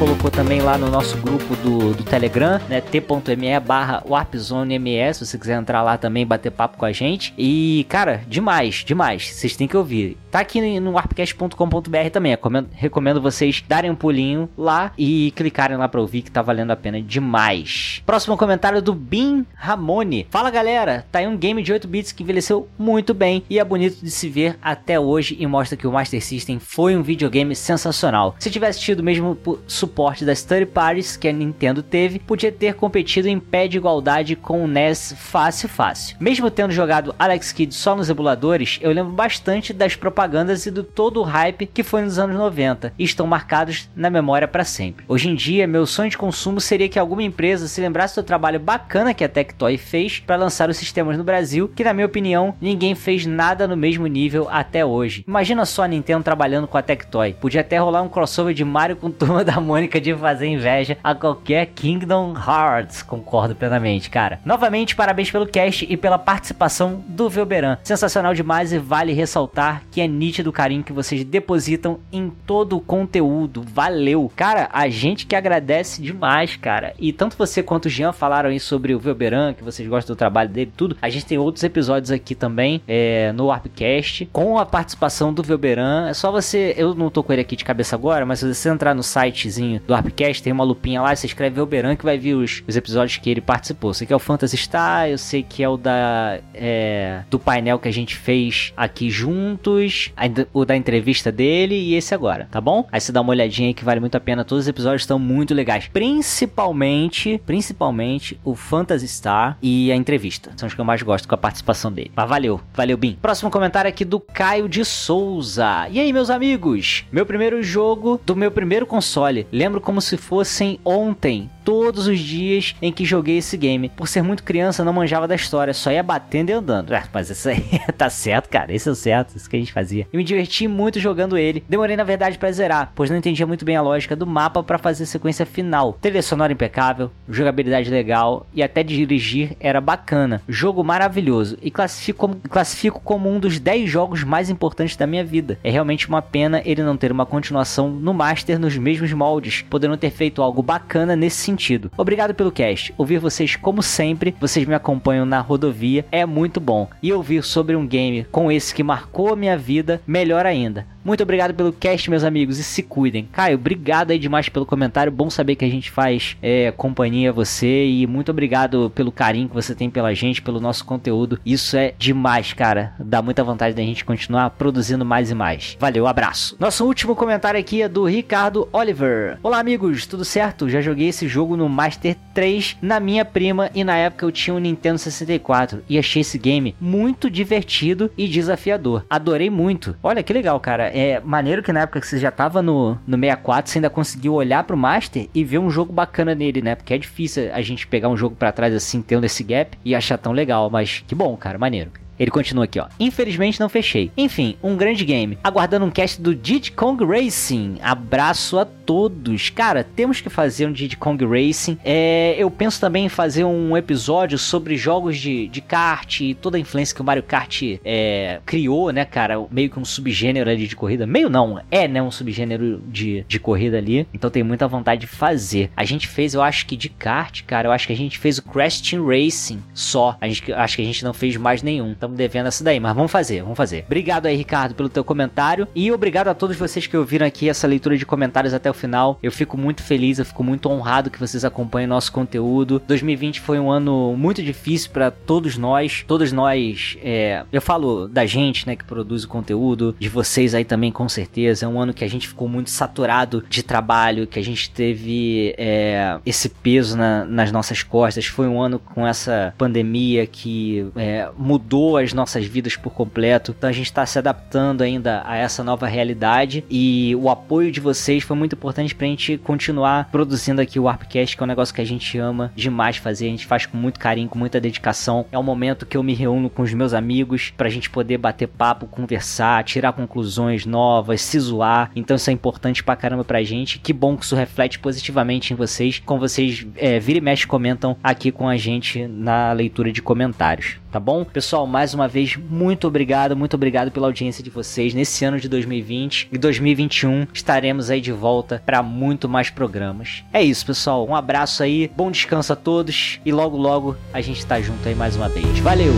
Colocou também lá no nosso grupo do, do Telegram, né? t.me barra warpzone.ms, se você quiser entrar lá também bater papo com a gente. E, cara, demais, demais. Vocês têm que ouvir. Tá aqui no warpcast.com.br também. Recomendo, recomendo vocês darem um pulinho lá e clicarem lá pra ouvir que tá valendo a pena demais. Próximo comentário do Bin Ramone. Fala galera, tá aí um game de 8 bits que envelheceu muito bem e é bonito de se ver até hoje e mostra que o Master System foi um videogame sensacional. Se tivesse tido mesmo suporte das third parties que a Nintendo teve, podia ter competido em pé de igualdade com o NES fácil fácil. Mesmo tendo jogado Alex Kidd só nos emuladores, eu lembro bastante das propagandas e do todo o hype que foi nos anos 90 e estão marcados na memória para sempre. Hoje em dia, meu sonho de consumo seria que alguma empresa se lembrasse do trabalho bacana que a Tectoy fez para lançar os sistemas no Brasil, que na minha opinião, ninguém fez nada no mesmo nível até hoje. Imagina só a Nintendo trabalhando com a Tectoy. Podia até rolar um crossover de Mario com Turma da Mônica de fazer inveja a qualquer Kingdom Hearts. Concordo plenamente, cara. Novamente, parabéns pelo cast e pela participação do Velberan. Sensacional demais e vale ressaltar que é nítido o carinho que vocês depositam em todo o conteúdo. Valeu! Cara, a gente que agradece demais, cara. E tanto você quanto o Jean falaram aí sobre o Velberan, que vocês gostam do trabalho dele tudo. A gente tem outros episódios aqui também é, no Warpcast com a participação do Velberan. É só você. Eu não tô com ele aqui de cabeça agora, mas se você entrar no site do Arpcast, tem uma lupinha lá, você escreve Elberan que vai vir os, os episódios que ele participou. Você que é o Phantasy Star, eu sei que é o da é, do painel que a gente fez aqui juntos, o da entrevista dele e esse agora, tá bom? Aí você dá uma olhadinha aí que vale muito a pena, todos os episódios estão muito legais, principalmente, principalmente o Phantasy Star e a entrevista. São os que eu mais gosto com a participação dele. Mas valeu, valeu Bim. Próximo comentário aqui do Caio de Souza. E aí, meus amigos? Meu primeiro jogo do meu primeiro console. Lembro como se fossem ontem todos os dias em que joguei esse game. Por ser muito criança, não manjava da história, só ia batendo e andando. É, mas isso aí tá certo, cara. Esse é o certo, isso que a gente fazia. E me diverti muito jogando ele. Demorei, na verdade, pra zerar, pois não entendia muito bem a lógica do mapa pra fazer a sequência final. Trilha sonora impecável, jogabilidade legal e até dirigir era bacana. Jogo maravilhoso e classifico como, classifico como um dos 10 jogos mais importantes da minha vida. É realmente uma pena ele não ter uma continuação no Master nos mesmos moldes, podendo ter feito algo bacana nesse sentido. Obrigado pelo cast. Ouvir vocês como sempre, vocês me acompanham na rodovia, é muito bom. E ouvir sobre um game com esse que marcou a minha vida, melhor ainda. Muito obrigado pelo cast, meus amigos, e se cuidem. Caio, obrigado aí demais pelo comentário. Bom saber que a gente faz é, companhia a você e muito obrigado pelo carinho que você tem pela gente, pelo nosso conteúdo. Isso é demais, cara. Dá muita vontade da gente continuar produzindo mais e mais. Valeu, abraço. Nosso último comentário aqui é do Ricardo Oliver. Olá, amigos, tudo certo? Já joguei esse jogo no Master 3 na minha prima e na época eu tinha um Nintendo 64 e achei esse game muito divertido e desafiador. Adorei muito. Olha que legal, cara. É maneiro que na época que você já tava no, no 64, você ainda conseguiu olhar pro Master e ver um jogo bacana nele, né? Porque é difícil a gente pegar um jogo pra trás assim, tendo esse gap e achar tão legal. Mas que bom, cara, maneiro. Ele continua aqui, ó. Infelizmente não fechei. Enfim, um grande game. Aguardando um cast do Diddy Kong Racing. Abraço a todos. Cara, temos que fazer um Diddy Kong Racing. É, eu penso também em fazer um episódio sobre jogos de, de kart e toda a influência que o Mario Kart é, criou, né, cara? Meio que um subgênero ali de corrida. Meio não, é, né? Um subgênero de, de corrida ali. Então tem muita vontade de fazer. A gente fez, eu acho que de kart, cara. Eu acho que a gente fez o Crash Team Racing só. A gente, acho que a gente não fez mais nenhum. Estamos devendo essa daí, mas vamos fazer, vamos fazer. Obrigado aí, Ricardo, pelo teu comentário. E obrigado a todos vocês que ouviram aqui essa leitura de comentários até o final. Eu fico muito feliz, eu fico muito honrado que vocês acompanhem nosso conteúdo. 2020 foi um ano muito difícil para todos nós. Todos nós, é, eu falo da gente, né, que produz o conteúdo, de vocês aí também, com certeza. É um ano que a gente ficou muito saturado de trabalho, que a gente teve é, esse peso na- nas nossas costas. Foi um ano com essa pandemia que é, mudou as nossas vidas por completo. Então a gente está se adaptando ainda a essa nova realidade e o apoio de vocês foi muito importante pra gente continuar produzindo aqui o Warpcast, que é um negócio que a gente ama demais fazer. A gente faz com muito carinho, com muita dedicação. É um momento que eu me reúno com os meus amigos pra gente poder bater papo, conversar, tirar conclusões novas, se zoar. Então isso é importante pra caramba pra gente. Que bom que isso reflete positivamente em vocês, como vocês é, vira e mexe comentam aqui com a gente na leitura de comentários. Tá bom? Pessoal, mais uma vez, muito obrigado, muito obrigado pela audiência de vocês nesse ano de 2020 e 2021 estaremos aí de volta para muito mais programas. É isso, pessoal. Um abraço aí, bom descanso a todos e logo logo a gente tá junto aí mais uma vez. Valeu!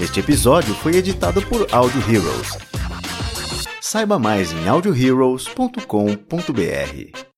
Este episódio foi editado por Audio Heroes. Saiba mais em audioheroes.com.br.